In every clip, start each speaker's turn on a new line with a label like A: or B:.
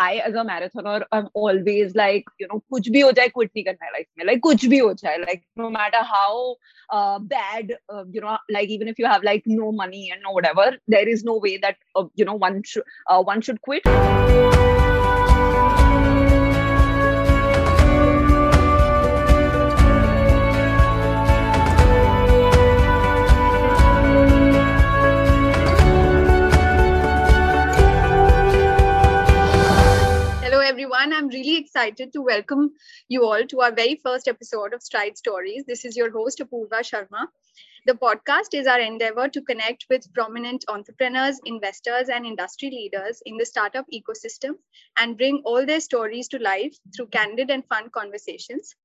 A: I as a marathoner I'm always like you know कुछ भी हो जाए quit नहीं करना है life में like कुछ भी हो जाए like no matter how uh, bad uh, you know like even if you have like no money and no whatever there is no way that uh, you know one should uh, one should quit.
B: Really excited to welcome you all to our very first episode of Stride Stories. This is your host, Apurva Sharma. The podcast is our endeavor to connect with prominent entrepreneurs, investors, and industry leaders in the startup ecosystem and bring all their stories to life through candid and fun conversations.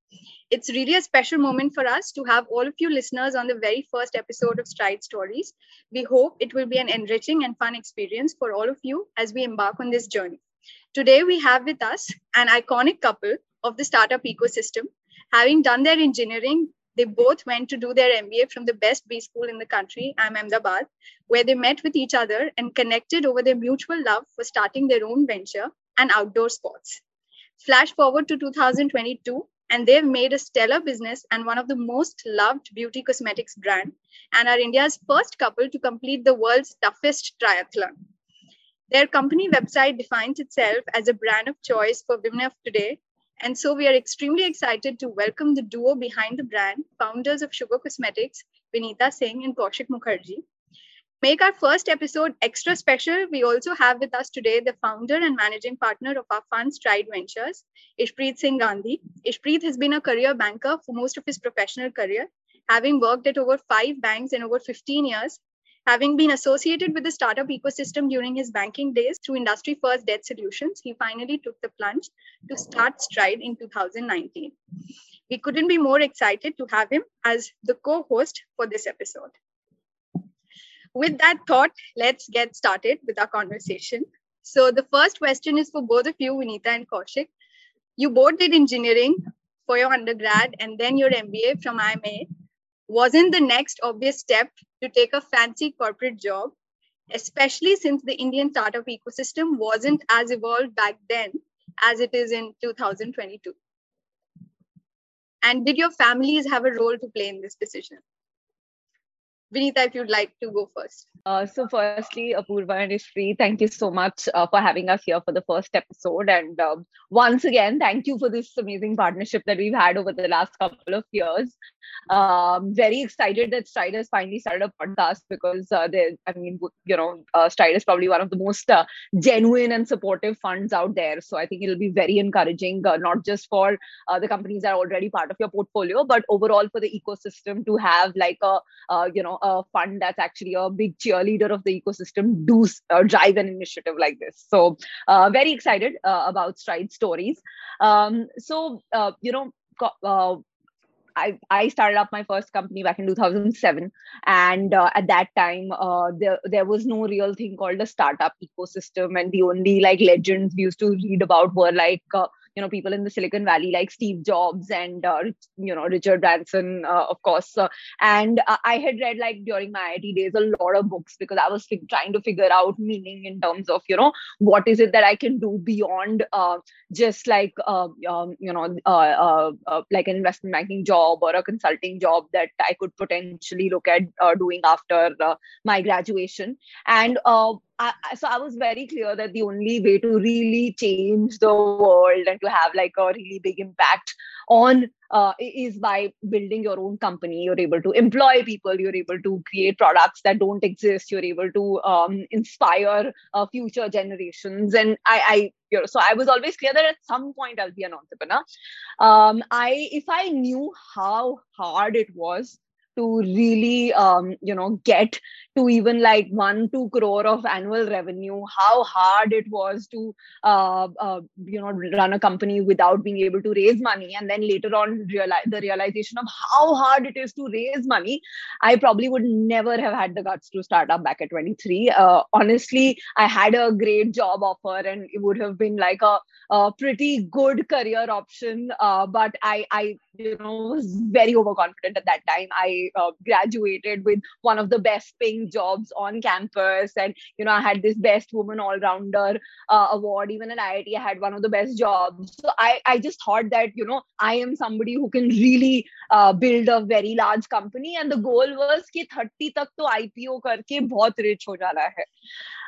B: It's really a special moment for us to have all of you listeners on the very first episode of Stride Stories. We hope it will be an enriching and fun experience for all of you as we embark on this journey. Today, we have with us an iconic couple of the startup ecosystem. Having done their engineering, they both went to do their MBA from the best B school in the country, IIM Ahmedabad, where they met with each other and connected over their mutual love for starting their own venture and outdoor sports. Flash forward to 2022, and they've made a stellar business and one of the most loved beauty cosmetics brand, and are India's first couple to complete the world's toughest triathlon. Their company website defines itself as a brand of choice for women of today. And so we are extremely excited to welcome the duo behind the brand, founders of Sugar Cosmetics, Vineeta Singh and Kaushik Mukherjee. Make our first episode extra special, we also have with us today the founder and managing partner of our fund Stride Ventures, Ishpreet Singh Gandhi. Ishpreet has been a career banker for most of his professional career, having worked at over five banks in over 15 years Having been associated with the startup ecosystem during his banking days through industry first debt solutions, he finally took the plunge to start Stride in 2019. We couldn't be more excited to have him as the co host for this episode. With that thought, let's get started with our conversation. So, the first question is for both of you, Vineeta and Kaushik. You both did engineering for your undergrad and then your MBA from IIMA wasn't the next obvious step to take a fancy corporate job, especially since the Indian startup ecosystem wasn't as evolved back then as it is in 2022? And did your families have a role to play in this decision? Vineeta, if you'd like to go first.
A: Uh, so, firstly, Apurva and Ishri, thank you so much uh, for having us here for the first episode. And um, once again, thank you for this amazing partnership that we've had over the last couple of years. Um, very excited that Stride has finally started a podcast because uh, they, I mean, you know, uh, Stride is probably one of the most uh, genuine and supportive funds out there. So, I think it'll be very encouraging, uh, not just for uh, the companies that are already part of your portfolio, but overall for the ecosystem to have like a, you know, a fund that's actually a big cheerleader of the ecosystem do uh, drive an initiative like this. So uh, very excited uh, about Stride Stories. Um, so uh, you know. Uh, I, I started up my first company back in 2007 and uh, at that time uh, there, there was no real thing called a startup ecosystem and the only like legends we used to read about were like uh, you know people in the silicon valley like steve jobs and uh, you know richard branson uh, of course uh, and i had read like during my iit days a lot of books because i was trying to figure out meaning in terms of you know what is it that i can do beyond uh, just like uh, um, you know uh, like an investment banking job or a consulting job that i could potentially look at doing after my graduation. And I, so I was very clear that the only way to really change the world and to have like a really big impact on uh, is by building your own company. You're able to employ people. You're able to create products that don't exist. You're able to um, inspire uh, future generations. And I, I, you know, so I was always clear that at some point I'll be an entrepreneur. Um, I, if I knew how hard it was to really um, you know get to even like one two crore of annual revenue how hard it was to uh, uh, you know run a company without being able to raise money and then later on realize the realization of how hard it is to raise money i probably would never have had the guts to start up back at 23 uh, honestly i had a great job offer and it would have been like a, a pretty good career option uh, but i i you know was very overconfident at that time. I uh, graduated with one of the best paying jobs on campus and you know i had this best woman all rounder uh, award. Even at iit i had one of the best jobs. So i i just thought that you know i am somebody who can really uh, build a very large company. And the goal was ki 30 tak to ipo karke bahut rich ho jana hai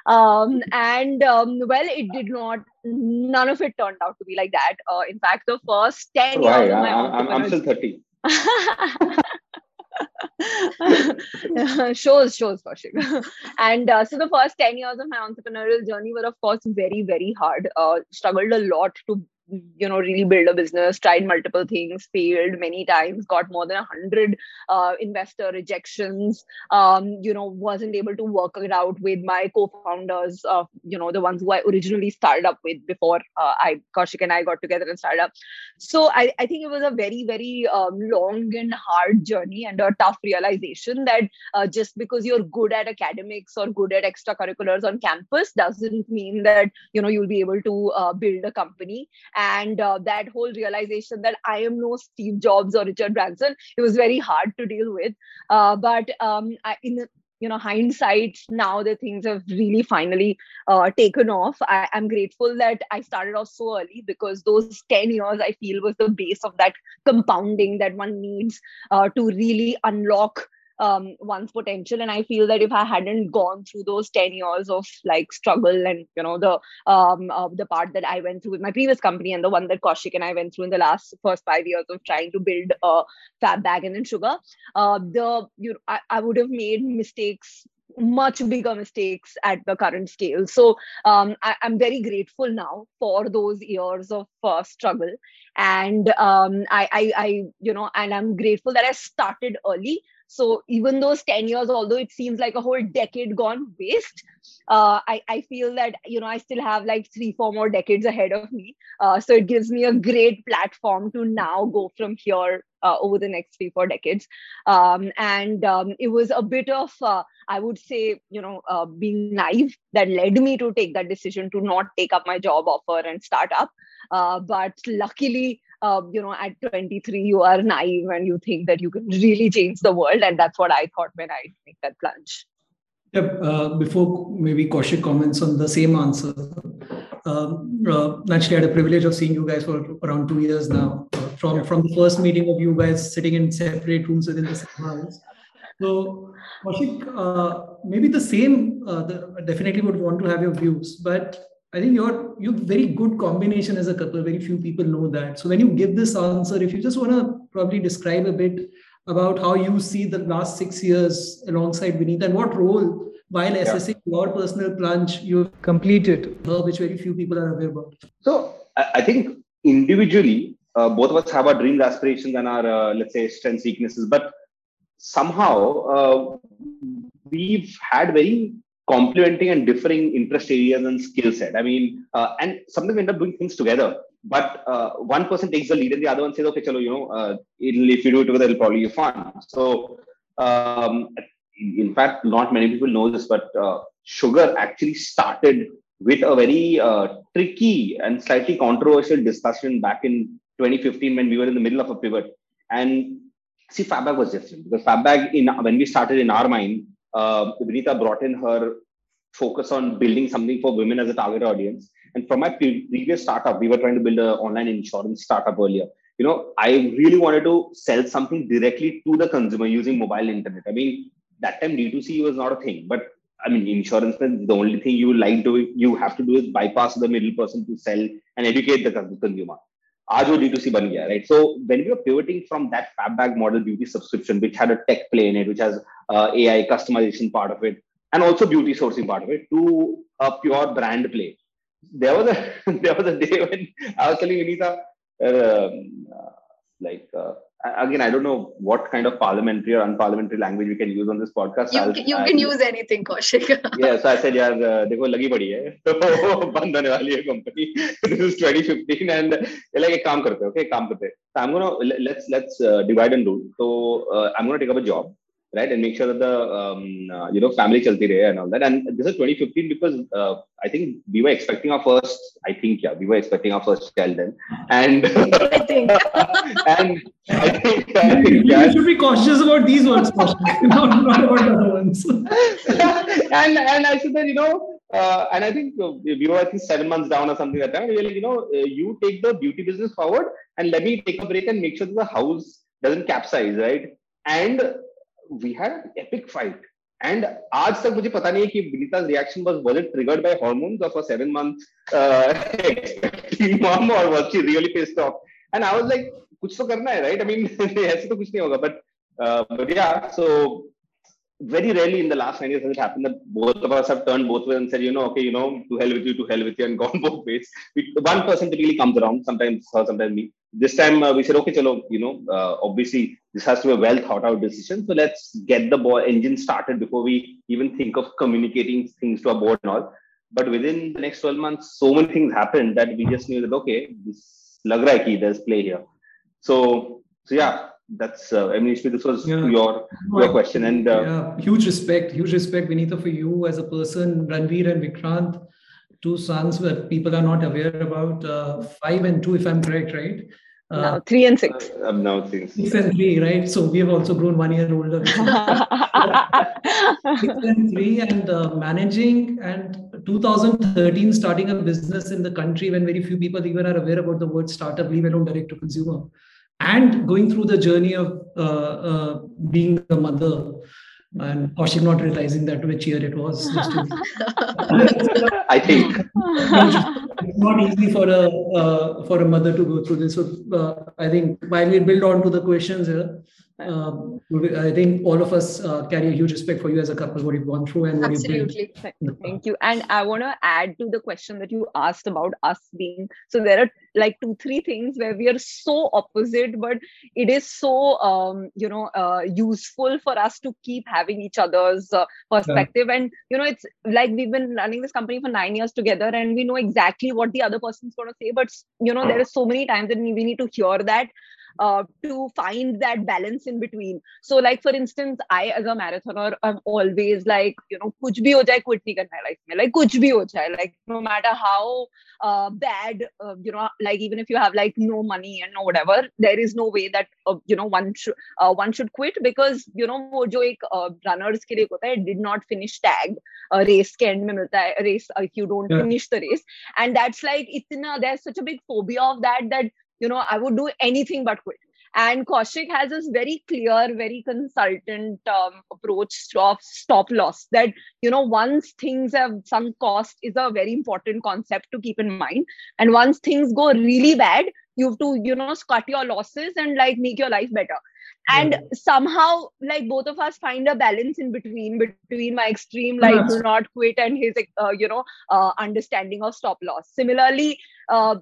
A: um, and um, well it did not none of it turned out to be like that uh, in fact the first 10
C: Why?
A: years
C: I, I'm, I'm still 30
A: shows shows Kaushik. and uh, so the first 10 years of my entrepreneurial journey were of course very very hard uh, struggled a lot to you know really build a business tried multiple things failed many times got more than a hundred uh, investor rejections um, you know wasn't able to work it out with my co-founders uh, you know the ones who i originally started up with before uh, i kaushik and i got together and started up. So i, I think it was a very very um, long and hard journey and a tough realization that uh, just because you're good at academics or good at extracurriculars on campus doesn't mean that you know you'll be able to uh, build a company and uh, that whole realization that i am no steve jobs or richard branson it was very hard to deal with. Uh, but um, I, in you know hindsight now the things have really finally uh, taken off. I, am grateful that i started off so early because those 10 years i feel was the base of that compounding that one needs uh, to really unlock um, one's potential and i feel that if i hadn't gone through those 10 years of like struggle and you know the um, uh, the part that i went through with my previous company and the one that kaushik and i went through in the last first five years of trying to build a FabBag and then sugar uh, the you know, I, I would have made mistakes much bigger mistakes at the current scale. So um, I, am very grateful now for those years of uh, struggle, and um, I, I, I, you know, and I'm grateful that I started early so even those 10 years, although it seems like a whole decade gone waste, uh, I, I feel that, you know, I still have like three, four more decades ahead of me. Uh, so it gives me a great platform to now go from here uh, over the next three, four decades. Um, and um, it was a bit of, uh, I would say, you know, uh, being naive that led me to take that decision to not take up my job offer and start up. Uh, but luckily, uh, you know, at 23, you are naive and you think that you can really change the world. And that's what I thought when I make that plunge.
D: Yep. Uh, before maybe Kaushik comments on the same answer, um, uh, naturally, I had a privilege of seeing you guys for around two years now. Uh, from from the first meeting of you guys sitting in separate rooms within the same house. So, Kaushik, uh, maybe the same. Uh, the, definitely would want to have your views, but I think you're you very good combination as a couple. Very few people know that. So when you give this answer, if you just want to probably describe a bit about how you see the last six years alongside Vineeta and what role, while yeah. assessing your personal plunge, you've completed, which very few people are aware about.
C: So I think individually, uh, both of us have our dreams, aspirations, and our uh, let's say strengths, weaknesses, but somehow uh, we've had very complementing and differing interest areas and skill set. I mean, uh, and sometimes we end up doing things together. But uh, one person takes the lead and the other one says, okay, chalo, you know, uh, if you do it together, it'll probably be fun. So, um, in fact, not many people know this, but uh, sugar actually started with a very uh, tricky and slightly controversial discussion back in 2015 when we were in the middle of a pivot. And see, FabBag was different because FabBag, in when we started in our mind, uh, Vineeta brought in her focus on building something for women as a target audience. And from my pre- previous startup, we were trying to build an online insurance startup earlier. You know, I really wanted to sell something directly to the consumer using mobile internet. I mean, that time D2C was not a thing, but I mean, insurance, the only thing you like to, you have to do is bypass the middle person to sell and educate the consumer. आज वो D2C बन गया right? So when we were pivoting from that FabBag model beauty subscription which had a tech play in it which has uh, AI customization part of it and also beauty sourcing part of it to a pure brand play. There was a there was a day when I was telling Vineeta uh, like uh, again, I don't know what kind of parliamentary or unparliamentary language we can use on this podcast.
B: You, you I'll, can use anything, Kaushik.
C: yeah, so I said, यार uh, देखो लगी पड़ी है तो बंद होने वाली है company. this is 2015 and like एक काम करते हैं, okay, काम करते हैं. So I'm gonna let's let's uh, divide and rule. So uh, I'm gonna take up a job. right? And make sure that the um, uh, you know family chalti rahe and all that. And this is 2015 because uh, I think we were expecting our first. I think yeah, we were expecting our first child then, and I think and I think, I think
D: you yeah. should be cautious about these ones, not, not about the other ones.
C: and and I said that you know. Uh, and I think uh, we were I think seven months down or something like that. Really, you know, uh, you take the beauty business forward, and let me take a break and make sure that the house doesn't capsize, right? And had an epic fight. And आज तक मुझे पता नहीं है कि reaction was was it triggered by hormones of a seven month uh, expecting mom or was she really pissed off? And I was like, कुछ तो करना है, right? I mean, ऐसे तो कुछ नहीं होगा. Uh, but yeah, so very rarely in the last nine years has it happened that both of us have turned both ways and said, you know, okay, you know, to hell with you, to hell with you, and gone both ways. We, one person typically comes around, sometimes her, sometimes me this time uh, we said, okay, chalo, you know, uh, obviously this has to be a well thought out decision. So let's get the ball engine started before we even think of communicating things to our board and all. But within the next 12 months, so many things happened that we just knew that, okay, this lag raha ki there's play here. So, so yeah, that's, uh, I mean, this was yeah. your, your question. And uh,
D: yeah, huge respect, huge respect, Vineeta, for you as a person, Ranveer and Vikrant two sons that people are not aware about. Uh, five and two, if I'm correct, right?
A: Uh, no, three and six.
C: I'm now six.
D: Six and three, right? So we have also grown one year older. six and three, and uh, managing and 2013 starting a business in the country when very few people even are aware about the word startup, leave alone direct to consumer, and going through the journey of uh, uh, being a mother and Kaushik not realizing that which year it was.
C: I think
D: it's not easy for a uh, for a mother to go through this. So uh, I think while we build on to the questions here, um, I think all of us uh, carry a huge respect for you as a couple, what you've gone through and what
A: Absolutely. you've Thank you. And I want to add to the question that you asked about us being so there are like two, three things where we are so opposite, but it is so, um, you know, uh, useful for us to keep having each other's uh, perspective. Yeah. And, you know, it's like we've been running this company for nine years together and we know exactly what the other person's going to say. But, you know, there are so many times that we need to hear that uh, to find that balance in between. So, like for instance, I as a marathoner, I'm always like, you know, kuch bhi ho jaye, quit nahi karna life mein. Like kuch bhi ho jaye, like no matter how uh, bad, uh, you know, like even if you have like no money and no whatever, there is no way that uh, you know one should uh, one should quit because you know वो जो एक uh, runners के लिए होता है did not finish tag uh, race के end में मिलता है race uh, if you don't yeah. finish the race and that's like इतना there's such a big phobia of that that you know, I would do anything but quit. And Kaushik has this very clear, very consultant um, approach of stop loss that, you know, once things have sunk cost is a very important concept to keep in mind. And once things go really bad, you have to, you know, cut your losses and like make your life better and yeah. somehow like both of us find a balance in between between my extreme like do not quit and his uh, you know uh, understanding of stop loss similarly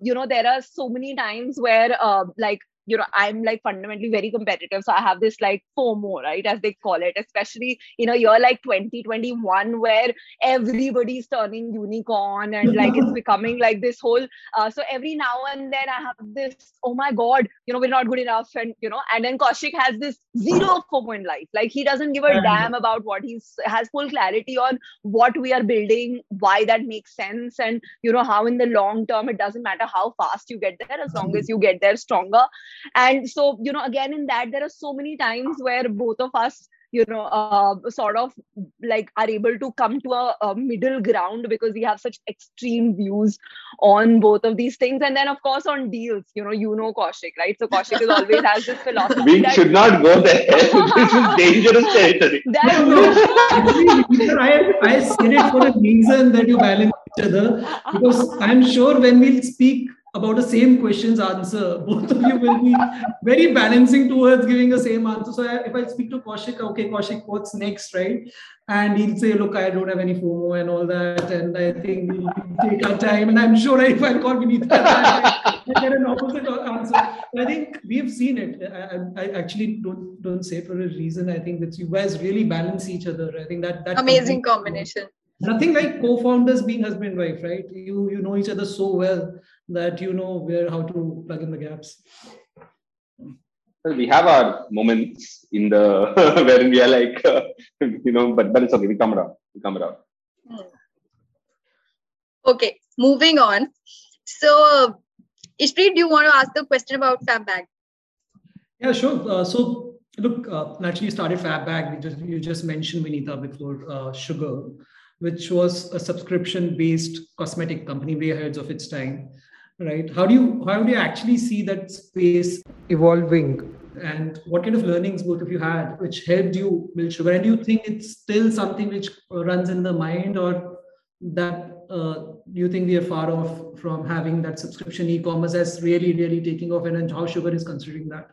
A: you know there are so many times where uh, like you know i'm like fundamentally very competitive so i have this like fomo right as they call it especially in a year like 2021 where everybody's turning unicorn and like it's becoming like this whole uh, so every now and then i have this oh my god you know we're not good enough and you know and then Kaushik has this zero fomo in life like he doesn't give a damn about what he's has full clarity on what we are building why that makes sense and you know how in the long term it doesn't matter how fast you get there as long as you get there stronger and so you know again in that there are so many times where both of us you know uh, sort of like are able to come to a, a, middle ground because we have such extreme views on both of these things. And then of course on deals you know you know Kaushik right? So Kaushik is always has this philosophy
C: we that, should not go there. This is dangerous territory.
D: That, I, I said it for a reason that you balance each other because I'm sure when we'll speak about the same questions answer, both of you will be very balancing towards giving the same answer. So if I speak to Kaushik, okay, Kaushik, what's next, right? And he'll say, look, I don't have any FOMO and all that. And I think we'll take our time. And I'm sure if I call Vineeta, I get an opposite answer. I think we've seen it. I, I, actually don't don't say for a reason. I think that you guys really balance each other. I think that that
B: amazing combination
D: nothing like co-founders being husband and wife right you you know each other so well that you know where how to plug in the gaps
C: we have our moments in the wherein we are like, uh, you know, but but it's okay. We come around. We come around. Hmm.
B: Okay, moving on. So, Ishpreet, do you want to ask the question about FabBag?
D: Yeah, sure. Uh, so, look, uh, naturally, you started FabBag. You just, you just mentioned Vineeta before uh, Sugar, which was a subscription-based cosmetic company, way ahead of its time right? How do you how do you actually see that space evolving? And what kind of learnings both of you had which helped you build sugar? And do you think it's still something which runs in the mind or that uh, you think we are far off from having that subscription e-commerce as really really taking off? And, how sugar is considering that?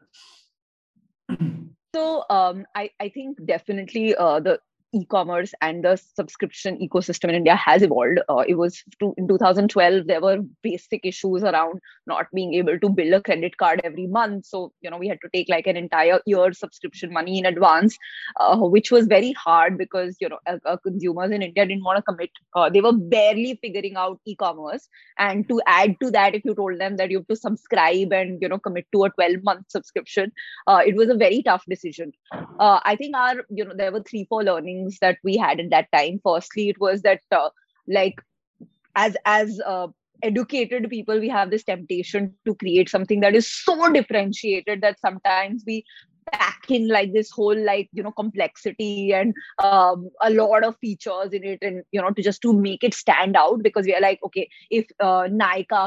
A: So um, I, I think definitely uh, the e-commerce and the subscription ecosystem in India has evolved. Uh, it was to, in 2012 there were basic issues around not being able to bill a credit card every month. So you know we had to take like an entire year subscription money in advance, uh, which was very hard because you know uh, uh consumers in India didn't want to commit. Uh, they were barely figuring out e-commerce, and to add to that, if you told them that you have to subscribe and you know commit to a 12 month subscription, uh, it was a very tough decision. I think our you know there were three four learnings things that we had at that time. Firstly it was that uh, like as as uh, educated people we have this temptation to create something that is so differentiated that sometimes we pack in like this whole like you know complexity and um, a lot of features in it and you know to just to make it stand out because we are like okay if uh,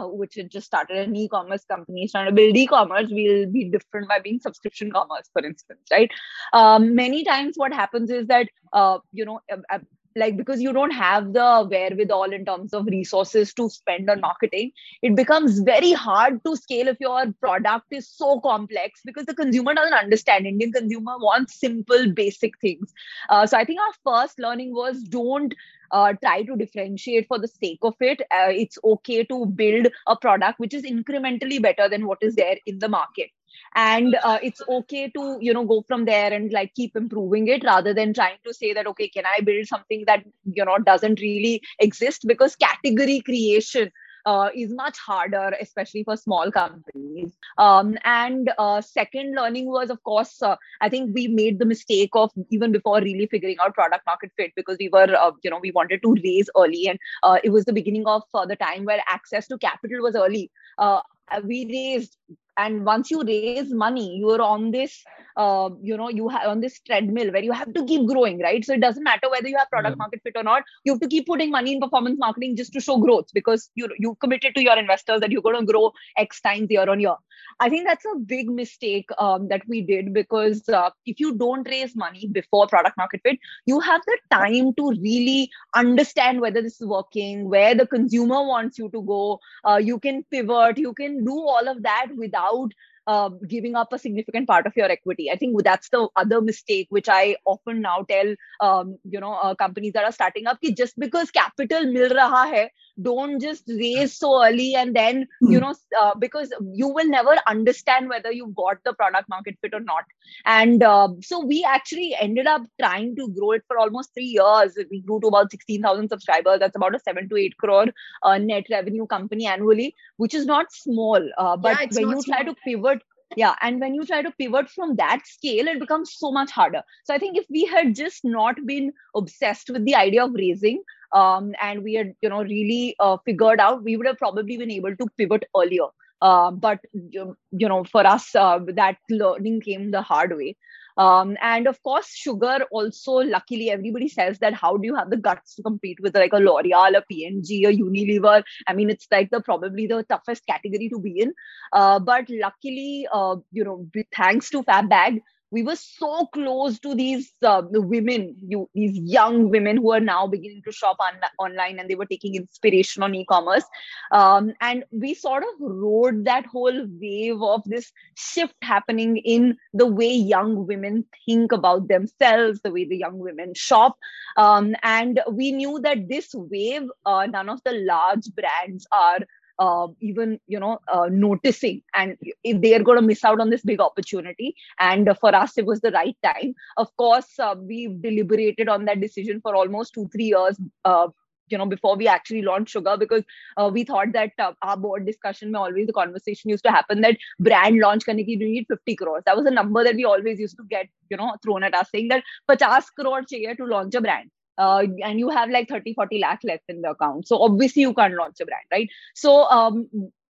A: which had just started an e-commerce company is trying to build e-commerce we'll be different by being subscription commerce for instance right? Um, many times what happens is that uh, you know like because you don't have the wherewithal in terms of resources to spend on marketing it becomes very hard to scale if your product is so complex because the consumer doesn't understand. Indian consumer wants simple basic things. Uh, so i think our first learning was don't uh, try to differentiate for the sake of it. Uh, it's okay to build a product which is incrementally better than what is there in the market and uh, it's okay to you know go from there and like keep improving it rather than trying to say that okay can i build something that you know doesn't really exist because category creation uh, is much harder, especially for small companies. Um, and uh, second learning was, of course, uh, I think we made the mistake of even before really figuring out product market fit because we were, uh, you know, we wanted to raise early, and uh, it was the beginning of uh, the time where access to capital was early. We raised and once you raise money you are on this uh, you know you have on this treadmill where you have to keep growing right so it doesn't matter whether you have product yeah. market fit or not you have to keep putting money in performance marketing just to show growth because you you committed to your investors that you're going to grow x times year on year i think that's a big mistake um, that we did because uh, if you don't raise money before product market fit you have the time to really understand whether this is working where the consumer wants you to go uh, you can pivot you can do all of that without uh, giving up a significant part of your equity. I think that's the other mistake which I often now tell um, you know uh, companies that are starting up. Ki just because capital mil raha hai, don't just raise so early and then mm. you know uh, because you will never understand whether you've got the product market fit or not. And uh, so we actually ended up trying to grow it for almost three years. We grew to about sixteen thousand subscribers. That's about a seven to eight crore uh, net revenue company annually, which is not small. Uh, but yeah, when you small. try to pivot yeah and when you try to pivot from that scale it becomes so much harder. So i think if we had just not been obsessed with the idea of raising um, and we had you know really uh, figured out we would have probably been able to pivot earlier uh, but you know for us uh, that learning came the hard way um, and of course, sugar also, luckily, everybody says that how do you have the guts to compete with like a L'Oreal, a P&G, a Unilever? I mean, it's like the probably the toughest category to be in. Uh, but luckily, uh, you know, thanks to Fab FabBag, we were so close to these uh, women you these young women who are now beginning to shop on, online and they were taking inspiration on e-commerce. Um, and we sort of rode that whole wave of this shift happening in the way young women think about themselves the way the young women shop. Um, and we knew that this wave uh, none of the large brands are uh, even you know uh, noticing and if they are going to miss out on this big opportunity. And for us it was the right time. Of course uh, we deliberated on that decision for almost two three years uh, you know before we actually launched sugar because uh, we thought that uh, our board discussion may always the conversation used to happen that brand launch karne ki you need 50 crores. That was a number that we always used to get you know thrown at us saying that 50 crore chahiye to launch a brand uh, and you have like 30 40 lakh left in the account. So obviously you can't launch a brand right? So um,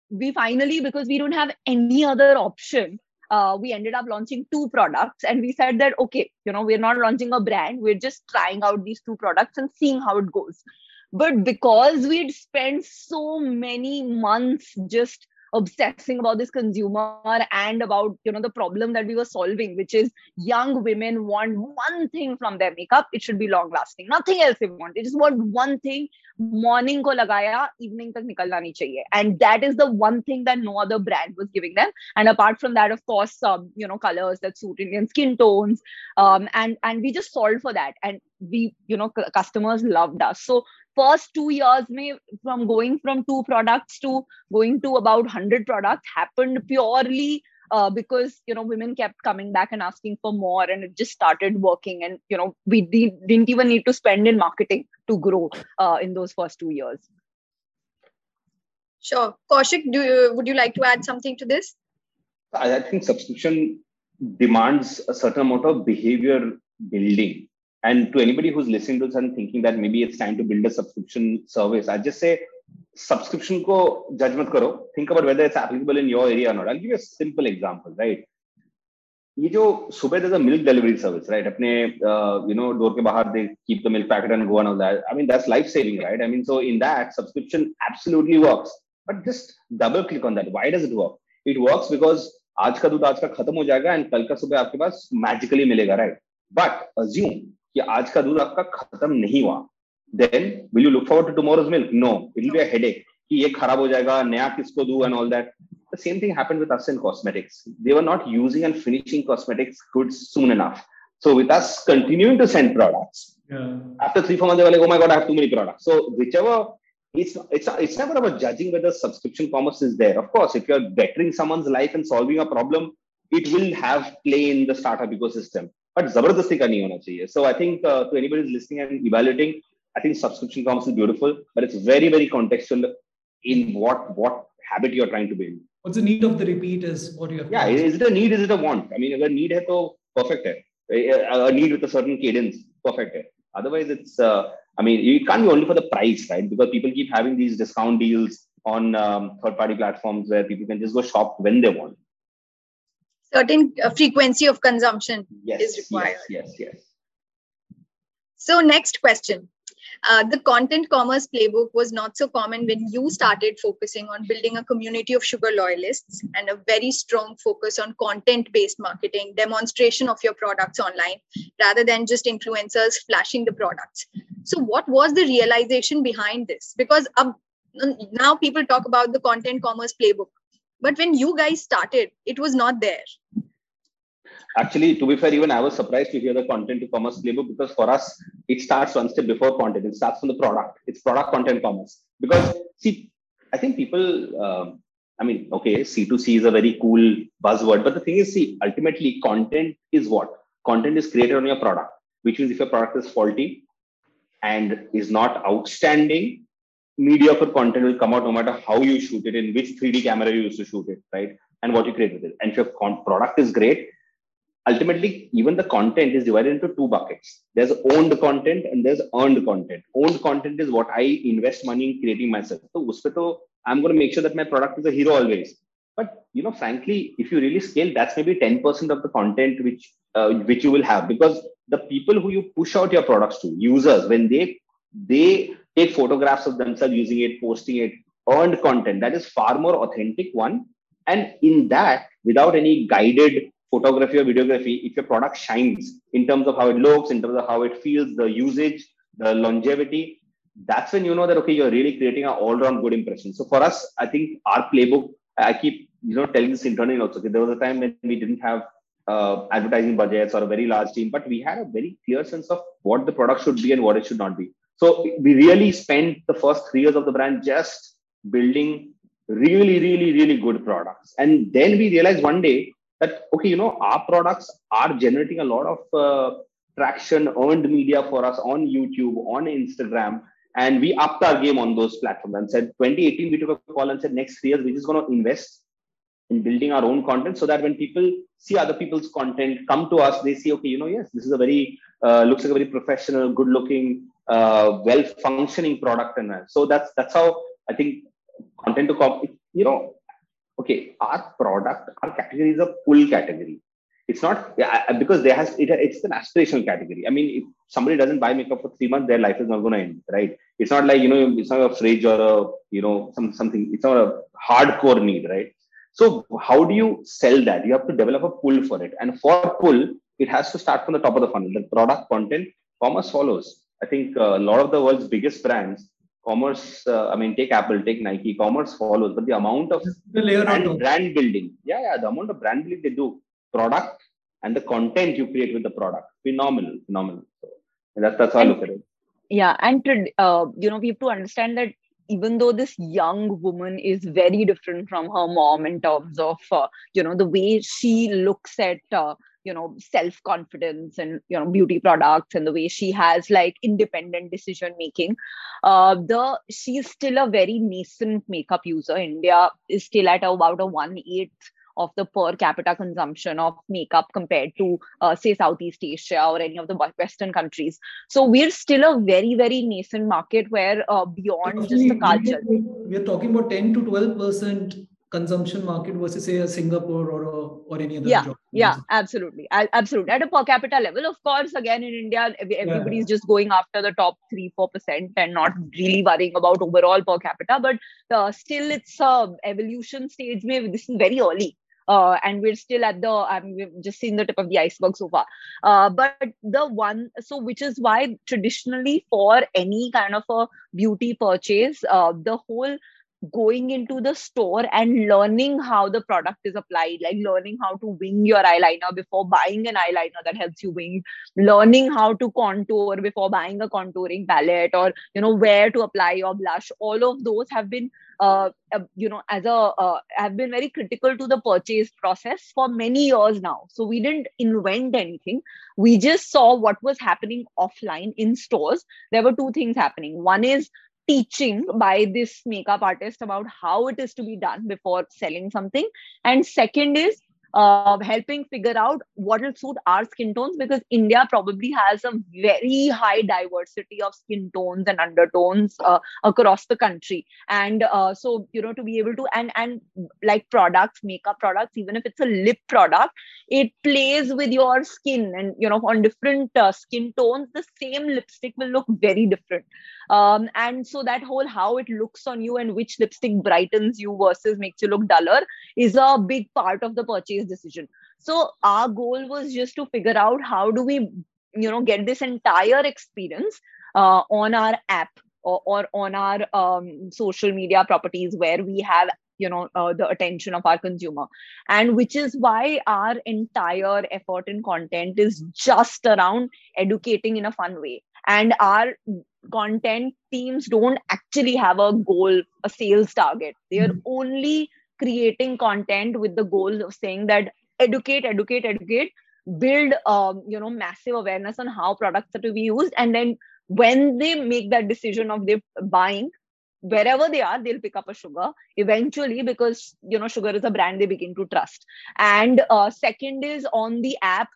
A: we finally because we don't have any other option uh, we ended up launching two products. And we said that okay you know we're not launching a brand. We're just trying out these two products and seeing how it goes. But because we'd spent so many months just obsessing about this consumer and about you know the problem that we were solving which is young women want one thing from their makeup it should be long lasting. Nothing else they want. They just want one thing morning ko lagaya evening tak nikalna nahi chahiye. And that is the one thing that no other brand was giving them. And apart from that of course um, you know colors that suit indian skin tones um, and and we just solved for that. And we you know customers loved us. So first two years may from going from two products to going to about 100 products happened purely uh, because you know women kept coming back and asking for more and it just started working and you know we didn't even need to spend in marketing to grow uh, in those first two years.
B: Sure. Kaushik do you, would you like to add something to this?
C: I think subscription demands a certain amount of behavior building And to anybody who's listening to this and thinking that maybe it's time to build a subscription service, I just say subscription ko judge mat karo. Think about whether it's applicable in your area or not. I'll give you a simple example, right? ये जो सुबह there a milk delivery service right अपने you know door के बाहर they keep the milk packet and go on all that I mean that's life saving right I mean so in that subscription absolutely works but just double click on that why does it work it works because आज का दूध आज का खत्म हो जाएगा and कल का सुबह आपके पास मैजिकली मिलेगा राइट बट अज्यूम कि आज का दूध आपका खत्म नहीं हुआ then will you look forward to tomorrow's milk no it will be a headache कि ये खराब हो जाएगा नया किसको दू and all that the same thing happened with us in cosmetics they were not using and finishing cosmetics goods soon enough so with us continuing to send products yeah. after three four months they were like oh my god i have too many products so whichever it's it's it's never about judging whether subscription commerce is there of course if you're bettering someone's life and solving a problem it will have play in the startup ecosystem but जबरदस्ती का नहीं होना चाहिए so I think to anybody is listening and evaluating I think subscription commerce is beautiful, but it's very, very contextual in what what habit you're trying to build.
D: What's the need of the repeat is what you have.
C: Yeah, is it a need? Is it a want? I mean, अगर need है तो perfect है. A need with a certain cadence, perfect है. Otherwise, it's. Uh, I mean, it can't be only for the price, right? Because people keep having these discount deals on um, third-party platforms where people can just go shop when they want
B: certain uh, frequency of consumption yes, is required.
C: Yes, yes, yes.
B: So next question. Uh, the content commerce playbook was not so common when you started focusing on building a community of sugar loyalists and a very strong focus on content based marketing, demonstration of your products online, rather than just influencers flashing the products. So, what was the realization behind this? Because uh, now people talk about the content commerce playbook, but when you guys started, it was not there.
C: Actually, to be fair, even I was surprised to hear the content to commerce playbook because for us, it starts one step before content. It starts from the product. It's product content commerce. Because, see, I think people, um, I mean, okay, C2C is a very cool buzzword. But the thing is, see, ultimately, content is what? Content is created on your product, which means if your product is faulty and is not outstanding, mediocre content will come out no matter how you shoot it, in which 3D camera you use to shoot it, right? And what you create with it. And if your product is great, ultimately, even the content is divided into two buckets. There's owned content and there's earned content. Owned content is what I invest money in creating myself. So, I'm going to make sure that my product is a hero always. But you know, frankly, if you really scale, that's maybe 10% of the content which uh, which you will have because the people who you push out your products to, users, when they they take photographs of themselves using it, posting it, earned content. That is far more authentic one. And in that, without any guided photography or videography, if your product shines in terms of how it looks, in terms of how it feels, the usage, the longevity, that's when you know that okay, you're really creating an all-round good impression. So for us, I think our playbook, I keep you know telling this internally also. Okay, there was a time when we didn't have uh, advertising budgets or a very large team, but we had a very clear sense of what the product should be and what it should not be. So we really spent the first three years of the brand just building really, really, really good products. And then we realized one day that, okay, you know, our products are generating a lot of uh, traction, earned media for us on YouTube, on Instagram. And we upped our game on those platforms and said 2018 we took a call and said next three years we're just going to invest in building our own content so that when people see other people's content come to us they see okay you know yes this is a very uh, looks like a very professional good looking uh, well functioning product and so that's that's how i think content to cop you know okay our product our category is a pull category. It's not because there has it, it's an aspirational category. I mean if somebody doesn't buy makeup for three months their life is not going to end right? It's not like you know it's not a fridge or a you know some something. It's not a hardcore need right? So how do you sell that? You have to develop a pull for it. And for pull it has to start from the top of the funnel. The product content commerce follows i think uh, a lot of the world's biggest brands commerce uh, i mean take apple take nike commerce follows but the amount of brand, brand building yeah yeah the amount of brand building they do product and the content you create with the product phenomenal phenomenal. So that's that's how and, i look at it.
A: Yeah and to, uh, you know we have to understand that even though this young woman is very different from her mom in terms of uh, you know the way she looks at uh, you know self confidence and you know beauty products and the way she has like independent decision making. Uh the she's still a very nascent makeup user. India is still at about a one eighth of the per capita consumption of makeup compared to uh, say southeast asia or any of the western countries. So we're still a very very nascent market where uh, beyond just the culture.
D: we're talking about 10 to 12 percent consumption market versus say a Singapore or a, or any other
A: yeah yeah absolutely. Absolutely. At a per capita level of course again in India everybody's yeah. just going after the top three four percent and not really worrying about overall per capita but uh, still it's a evolution stage maybe this is very early uh, and we're still at the I mean, we've just seen the tip of the iceberg so far. Uh, but the one so which is why traditionally for any kind of a beauty purchase uh, the whole going into the store and learning how the product is applied like learning how to wing your eyeliner before buying an eyeliner that helps you wing learning how to contour before buying a contouring palette or you know where to apply your blush. All of those have been uh, uh you know as a uh, have been very critical to the purchase process for many years now. So we didn't invent anything. We just saw what was happening offline in stores. There were two things happening. One is teaching by this makeup artist about how it is to be done before selling something. And second is uh, helping figure out what will suit our skin tones because India probably has a very high diversity of skin tones and undertones uh, across the country. And uh, so, you know, to be able to, and, and like products, makeup products, even if it's a lip product, it plays with your skin and, you know, on different uh, skin tones, the same lipstick will look very different. Um, and so that whole how it looks on you and which lipstick brightens you versus makes you look duller is a big part of the purchase decision. So our goal was just to figure out how do we you know get this entire experience uh, on our app or, or on our um, social media properties where we have you know uh, the attention of our consumer. And which is why our entire effort in content is just around educating in a fun way. And our content teams don't actually have a goal a sales target. They are mm-hmm. only creating content with the goal of saying that educate educate educate build um, you know massive awareness on how products are to be used. And then when they make that decision of they buying wherever they are they'll pick up a sugar eventually because you know sugar is a brand they begin to trust. And uh, second is on the app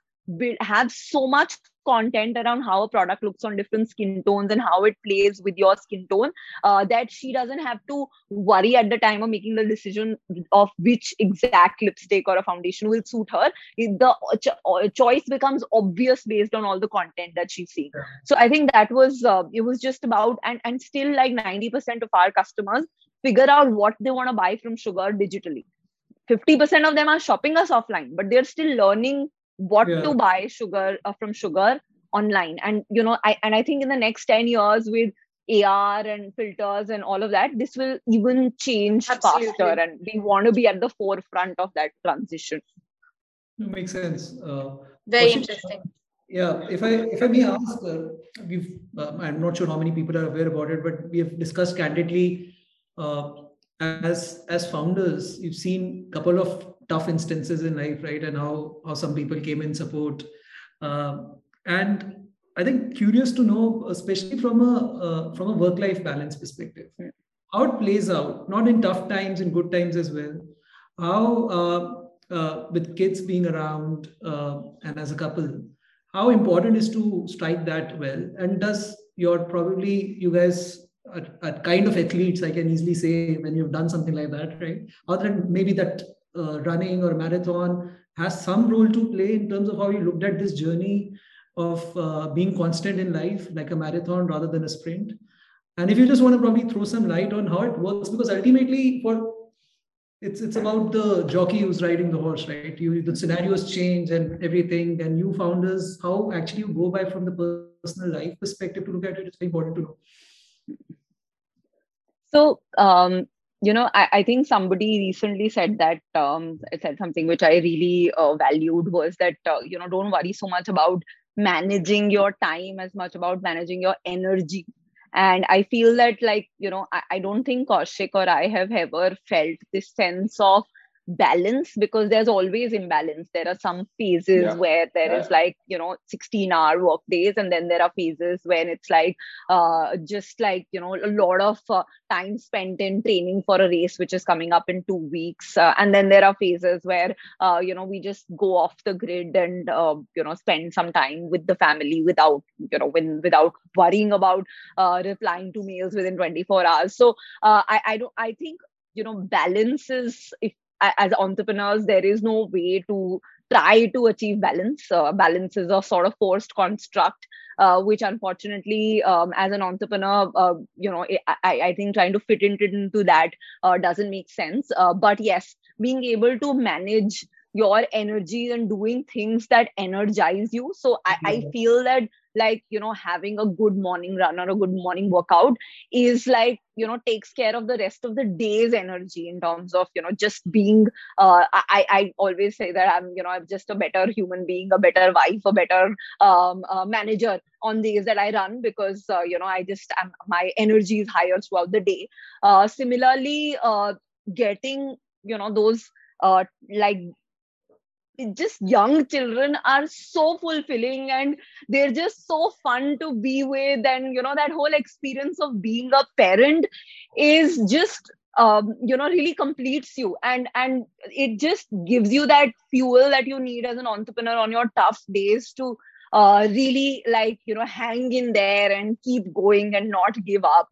A: have so much content around how a product looks on different skin tones and how it plays with your skin tone uh, that she doesn't have to worry at the time of making the decision of which exact lipstick or a foundation will suit her. The cho- choice becomes obvious based on all the content that she's seeing so i think that was uh, it was just about and and still like 90% of our customers figure out what they want to buy from sugar digitally. 50% of them are shopping us offline but they're still learning what yeah. to buy sugar uh, from sugar online. And you know i and i think in the next 10 years with ar and filters and all of that this will even change Absolutely. faster. And we want to be at the forefront of that transition.
D: Makes sense. Uh,
B: very interesting.
D: Yeah if i if i may ask uh, we've uh, i'm not sure how many people are aware about it but we have discussed candidly uh, as as founders you've seen a couple of tough instances in life, right? And how how some people came in support. Uh, and I think curious to know, especially from a uh, from a work life balance perspective, yeah. how it plays out, not in tough times, in good times as well. How uh, uh, with kids being around uh, and as a couple, how important is to strike that well? And does your probably you guys are, are, kind of athletes, I can easily say when you've done something like that, right? Other than maybe that uh, running or marathon has some role to play in terms of how you looked at this journey of uh, being constant in life, like a marathon rather than a sprint. And if you just want to probably throw some light on how it works, because ultimately, for it's it's about the jockey who's riding the horse, right? You the scenarios change and everything, and you founders, how actually you go by from the personal life perspective to look at it, it's important to know.
A: So um, you know I, I, think somebody recently said that um, said something which i really uh, valued was that uh, you know don't worry so much about managing your time as much about managing your energy. And i feel that like you know i, I don't think kaushik or i have ever felt this sense of balance because there's always imbalance there are some phases yeah. where there yeah. is like you know 16 hour work days and then there are phases when it's like uh, just like you know a lot of uh, time spent in training for a race which is coming up in 2 weeks uh, and then there are phases where uh, you know we just go off the grid and uh, you know spend some time with the family without you know when without worrying about uh, replying to mails within 24 hours so i i don't i think you know balance is if as entrepreneurs there is no way to try to achieve balance. Uh, balance is a sort of forced construct uh, which unfortunately um, as an entrepreneur uh, you know I, I think trying to fit into, that uh, doesn't make sense. Uh, but yes being able to manage your energy and doing things that energize you. So I, I feel that like you know having a good morning run or a good morning workout is like you know takes care of the rest of the day's energy in terms of you know just being uh, i i always say that i'm you know i'm just a better human being a better wife a better um, uh, manager on days that i run because uh, you know i just am my energy is higher throughout the day. Uh, similarly uh, getting you know those uh, like just young children are so fulfilling and they're just so fun to be with and you know that whole experience of being a parent is just um, you know really completes you. And and it just gives you that fuel that you need as an entrepreneur on your tough days to uh, really like you know hang in there and keep going and not give up.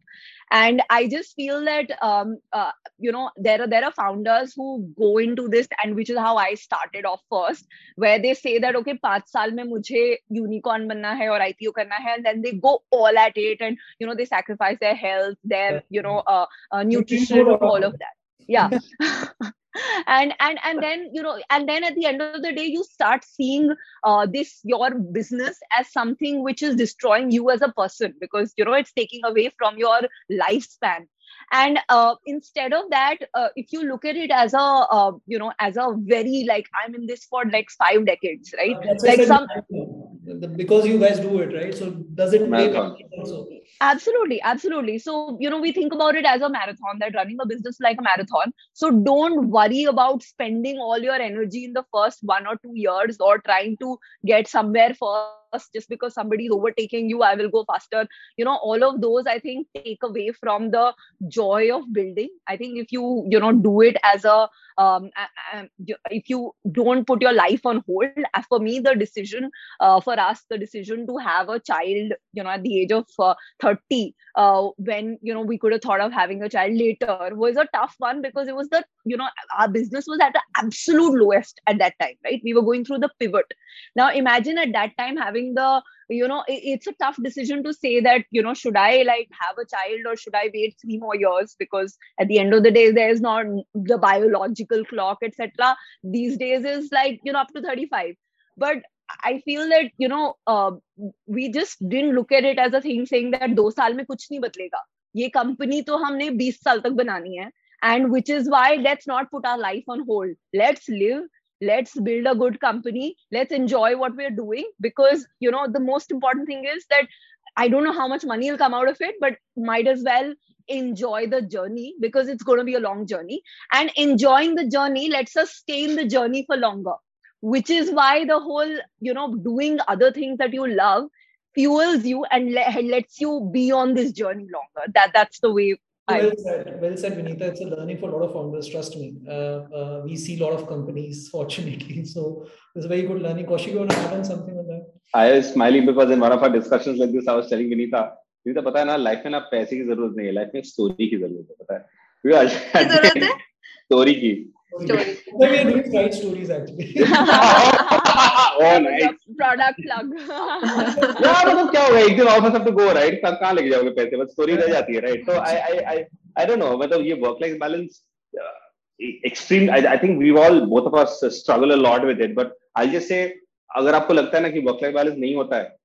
A: And i just feel that um, uh, you know there are there are founders who go into this and which is how i started off first where they say that okay 5 saal mein mujhe unicorn banna hai or ipo karna hai and then they go all at it and you know they sacrifice their health their you know uh, uh, nutrition all. of that. Yeah. and and and then you know and then at the end of the day you start seeing uh, this your business as something which is destroying you as a person because you know it's taking away from your lifespan. And uh, instead of that uh, if you look at it as a uh, you know as a very like i'm in this for like five decades right? Like some
D: because you guys do it right? So does it make also?
A: Absolutely absolutely. So you know we think about it as a marathon that running a business like a marathon. So don't worry about spending all your energy in the first one or two years or trying to get somewhere first just because somebody is overtaking you i will go faster. You know all of those i think take away from the joy of building. I think if you you know do it as a um, if you don't put your life on hold for me the decision uh, for us the decision to have a child you know at the age of uh, 30 uh, when you know we could have thought of having a child later was a tough one because it was the you know our business was at the absolute lowest at that time right? We were going through the pivot. Now imagine at that time having the you know it's a tough decision to say that you know should i like have a child or should i wait three more years because at the end of the day there's not the biological clock etc these days is like you know up to 35 but I feel that you know uh, we just didn't look at it as a thing saying that दो साल में कुछ नहीं बदलेगा ये company तो हमने 20 साल तक बनानी है and which is why let's not put our life on hold let's live let's build a good company let's enjoy what we're doing because you know the most important thing is that i don't know how much money will come out of it but might as well enjoy the journey because it's going to be a long journey. And enjoying the journey lets us stay in the journey for longer which is why the whole you know doing other things that you love fuels you and le- lets you be on this journey longer. That that's the way
D: well said. Well said, Vinita. It's a learning for a lot of founders. Trust me. Uh, uh, we see a lot of companies, fortunately. So it's a very good learning. Kaushik, you want to add on something on that?
C: I was smiling because in one of our discussions like this, I was telling Vinita, Vinita, पता है ना life में ना पैसे की ज़रूरत नहीं है लाइफ में स्टोरी की ज़रूरत है पता है
B: ज़रूरत है
C: स्टोरी की
B: story.
D: We are doing side stories actually.
A: plug.
C: मतलब क्या होगा? एक दिन office have to go right? कहाँ लेके जाओगे पैसे? बस स्टोरी रह जाती है right? so I I I I don't know मतलब ये balance uh, extreme I, I think we all both of us struggle a lot with it but I'll just say अगर आपको लगता है ना कि वर्क लाइफ बैलेंस नहीं होता है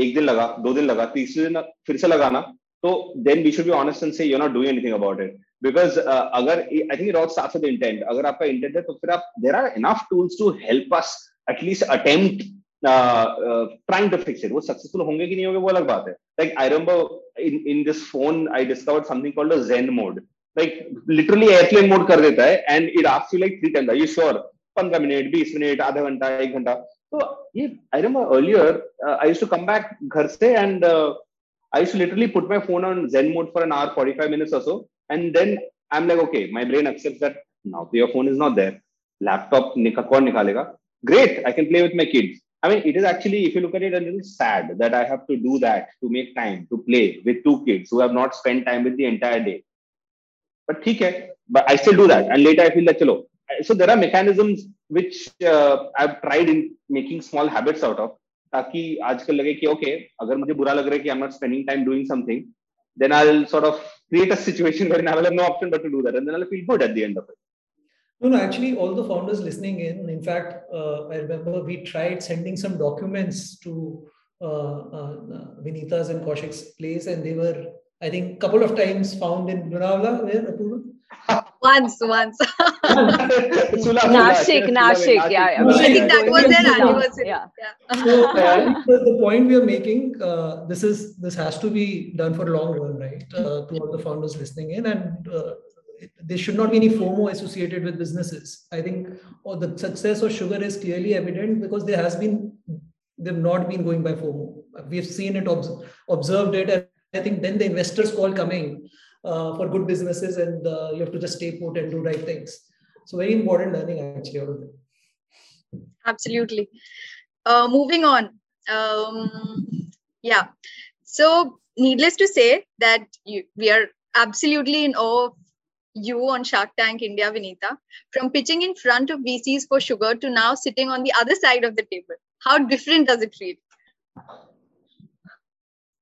C: एक दिन लगा दो दिन लगा तीसरे दिन फिर से लगाना तो then we should be honest and say you not doing anything about it because अगर I think it all starts with intent अगर आपका इंटेंट है तो फिर आप there are enough tools to help us at least attempt trying to fix it वो successful होंगे कि नहीं होंगे वो अलग बात है like I remember in in this phone I discovered something called a zen mode like literally airplane mode कर देता है and it asks you like three times are you sure पंद्रह मिनट बीस मिनट आधा घंटा एक घंटा तो ये I remember earlier I used to come back घर से and I used to literally put my phone on Zen mode for an hour, 45 minutes or so. And then I'm like, okay, my brain accepts that now your phone is not there. Laptop nika kaun nikalega. Great, I can play with my kids. I mean, it is actually, if you look at it, a little sad that I have to do that to make time to play with two kids who have not spent time with the entire day. But okay, but I still do that. And later I feel that, chalo. So there are mechanisms which uh, I've tried in making small habits out of. ताकि आजकल लगे कि okay अगर मुझे बुरा लग रहा है कि I am not spending time doing something then I'll sort of create a situation where I will have no option but to do that, and then I'll feel good at the end of it.
D: No, no, actually, all the founders listening in, in fact, uh, I remember we tried sending some documents to uh, uh, Vinita's and Kaushik's place, and they were, I think, a couple of times found in Lonavala, where, Apurva?
B: once, once.
A: Nashik, Nashik, yeah, yeah.
B: I think that was their anniversary.
A: Yeah.
B: yeah.
D: So the, the point we are making, uh, this is this has to be done for long run, right? Uh, to all the founders listening in, and uh, there should not be any FOMO associated with businesses. I think oh, the success of Sugar is clearly evident because there has been they've not been going by FOMO. We've seen it, obs- observed it, and I think then the investors call coming uh, for good businesses, and uh, you have to just stay put and do right things. So very important learning actually.
B: Absolutely. Uh, moving on. Um, yeah. So needless to say that you, we are absolutely in awe of you on Shark Tank India, Vineeta. From pitching in front of VCs for sugar to now sitting on the other side of the table. How different does it feel?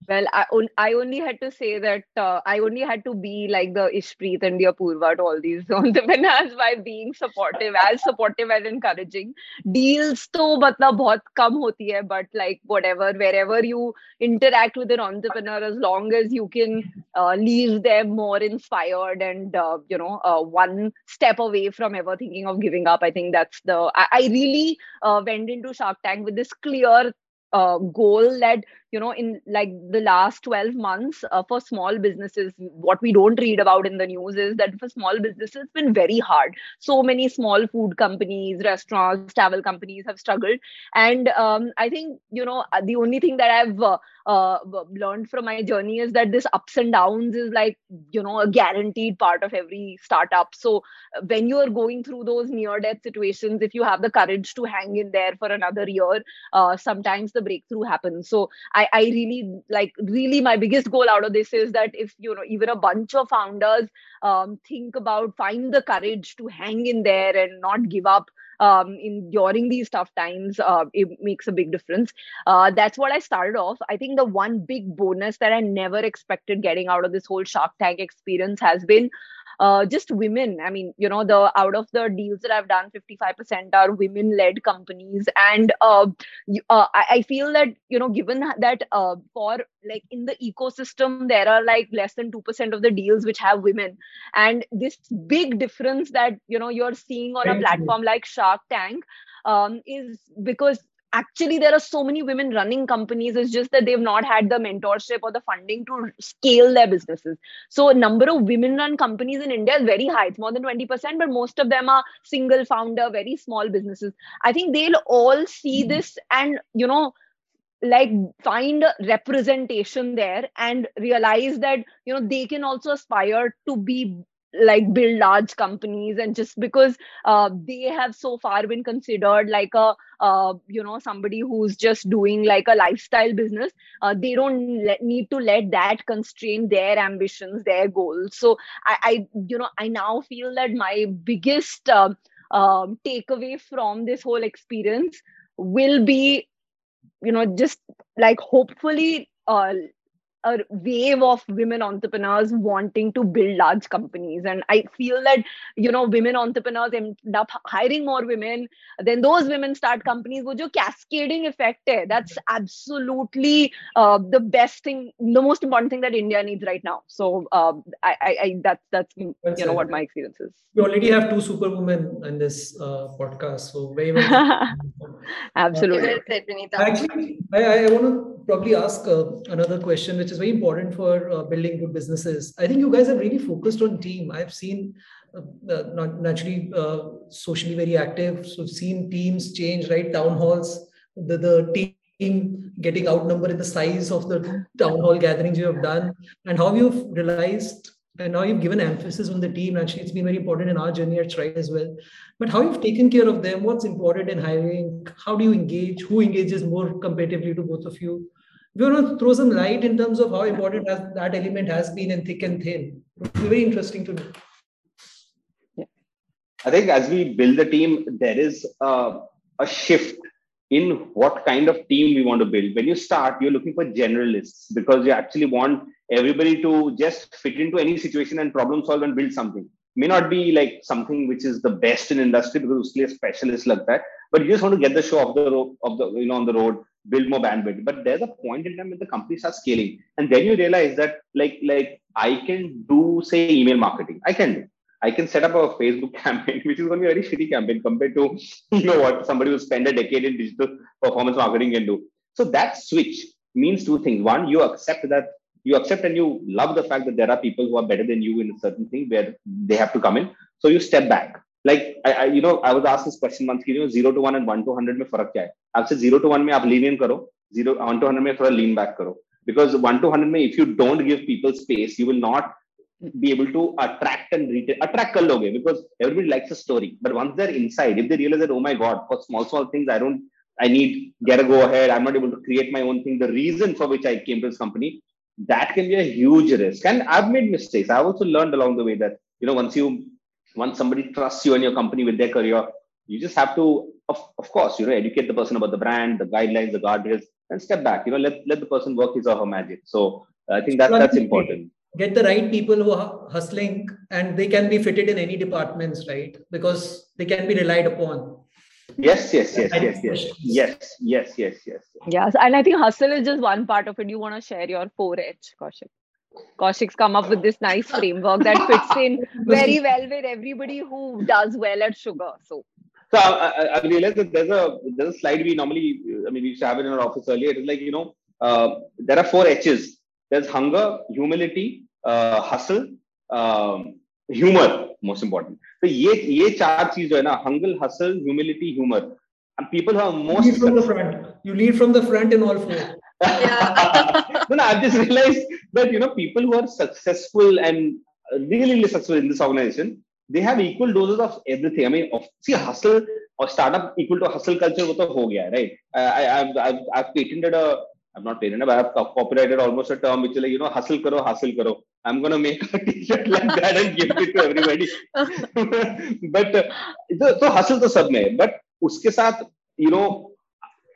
A: Well, I, on, I only had to say that uh, I only had to be like the Ishpreet and the Apurva to all these entrepreneurs by being supportive, as supportive and encouraging. Deals to matlab bahut kam hoti hai, but like whatever, wherever you interact with an entrepreneur, as long as you can uh, leave them more inspired and uh, you know uh, one step away from ever thinking of giving up, I think that's the. I, I really uh, went into Shark Tank with this clear uh, goal that you know in like the last 12 months uh, for small businesses what we don't read about in the news is that for small businesses it's been very hard. So many small food companies restaurants travel companies have struggled. And um, i think you know the only thing that i've uh, uh, learned from my journey is that this ups and downs is like you know a guaranteed part of every startup. So when you're going through those near death situations if you have the courage to hang in there for another year uh, sometimes the breakthrough happens. So I, I really like really my biggest goal out of this is that if you know even a bunch of founders um, think about find the courage to hang in there and not give up um, in during these tough times uh, it makes a big difference. Uh, that's what i started off. I think the one big bonus that i never expected getting out of this whole shark tank experience has been uh, just women. I mean, you know, the out of the deals that I've done, 55% are women-led companies, and uh, uh, I, I, feel that you know, given that uh, for like in the ecosystem, there are like less than two percent of the deals which have women, and this big difference that you know you're seeing on a platform like Shark Tank um, is because actually there are so many women running companies. It's just that they've not had the mentorship or the funding to scale their businesses. So number of women run companies in india is very high. It's more than 20% but most of them are single founder very small businesses. I think they'll all see hmm. this and you know like find representation there and realize that you know they can also aspire to be like build large companies and just because uh, they have so far been considered like a uh, you know somebody who's just doing like a lifestyle business uh, they don't let, need to let that constrain their ambitions their goals. So i, I you know i now feel that my biggest uh, um, takeaway from this whole experience will be you know just like hopefully uh, a wave of women entrepreneurs wanting to build large companies. And i feel that you know women entrepreneurs end up hiring more women then those women start companies wo jo cascading effect. Hai that's absolutely uh, the best thing the most important thing that india needs right now. So uh, I, I, I that's that's well you know what my experience is.
D: We already have two superwomen in this uh, podcast so very very
A: absolutely.
D: Actually i, I want to probably ask uh, another question which is very important for uh, building good businesses. I think you guys have really focused on team. I've seen uh, uh not naturally uh, socially very active, so seen teams change, right? Town halls, the, the team getting outnumbered in the size of the town hall gatherings you have done, and how you've realized and now you've given emphasis on the team. Actually, it's been very important in our journey at Stride as well. But how you've taken care of them, what's important in hiring, how do you engage, who engages more competitively to both of you? You want to throw some light in terms of how important has, that element has been in thick and thin. It's very interesting to know.
C: Yeah. I think as we build the team, there is a, a shift in what kind of team we want to build. When you start, you're looking for generalists because you actually want everybody to just fit into any situation and problem solve and build something. May not be like something which is the best in industry because it's a specialist like that, but you just want to get the show off the road, of the you know on the road build more bandwidth. But there's a point in time when the company starts scaling, and then you realize that like like I can do say email marketing. I can do. I can set up a Facebook campaign, which is going to be a very shitty campaign compared to you know what somebody who spent a decade in digital performance marketing can do. So that switch means two things. One, you accept that you accept and you love the fact that there are people who are better than you in a certain thing where they have to come in. So you step back like I, I, you know I was asked this question once you know zero to one and one to hundred में फर्क क्या है आपसे zero to one में आप lean in करो zero one to hundred में थोड़ा lean back करो because one to hundred में if you don't give people space you will not be able to attract and retain attract कर लोगे because everybody likes a story but once they're inside if they realize that oh my god for small small things I don't I need get a go ahead I'm not able to create my own thing the reason for which I came to this company that can be a huge risk and I've made mistakes I've also learned along the way that you know once you once somebody trusts you and your company with their career, you just have to, of, of course, you know, educate the person about the brand, the guidelines, the guardrails, and step back. You know, let, let the person work his or her magic. So I think that that's important.
D: Get the right people who are hustling and they can be fitted in any departments, right? Because they can be relied upon.
C: Yes, yes, yes, yes, yes, yes, yes, yes, yes.
A: Yes, and I think hustle is just one part of it. You want to share your 4H, Kaushik? Kaushik's come up with this nice framework that fits in very well with everybody who does well at sugar. So,
C: so I, I realized that there's a there's a slide we normally I mean we used to have it in our office earlier. It's like you know uh, there are four H's. There's hunger, humility, uh, hustle, um, humor. Most important. So ये ये चार चीज जो है ना hunger, hustle, humility, humor. And people who are most
D: you lead from the front. You lead from the front in all four.
C: Yeah. no, no, I've just realized that you know people who are successful and really, really successful in this organization, they have equal doses of everything. I mean, of, see, hustle or startup equal to hustle culture, वो तो हो right? I, I've, I've, I've patented a I'm not patented, but I've copyrighted almost a term which is like, you know, hustle karo, hustle karo. I'm to make a t-shirt like that and give it to everybody. but uh, so, so hustle to सब में, but उसके साथ, you know,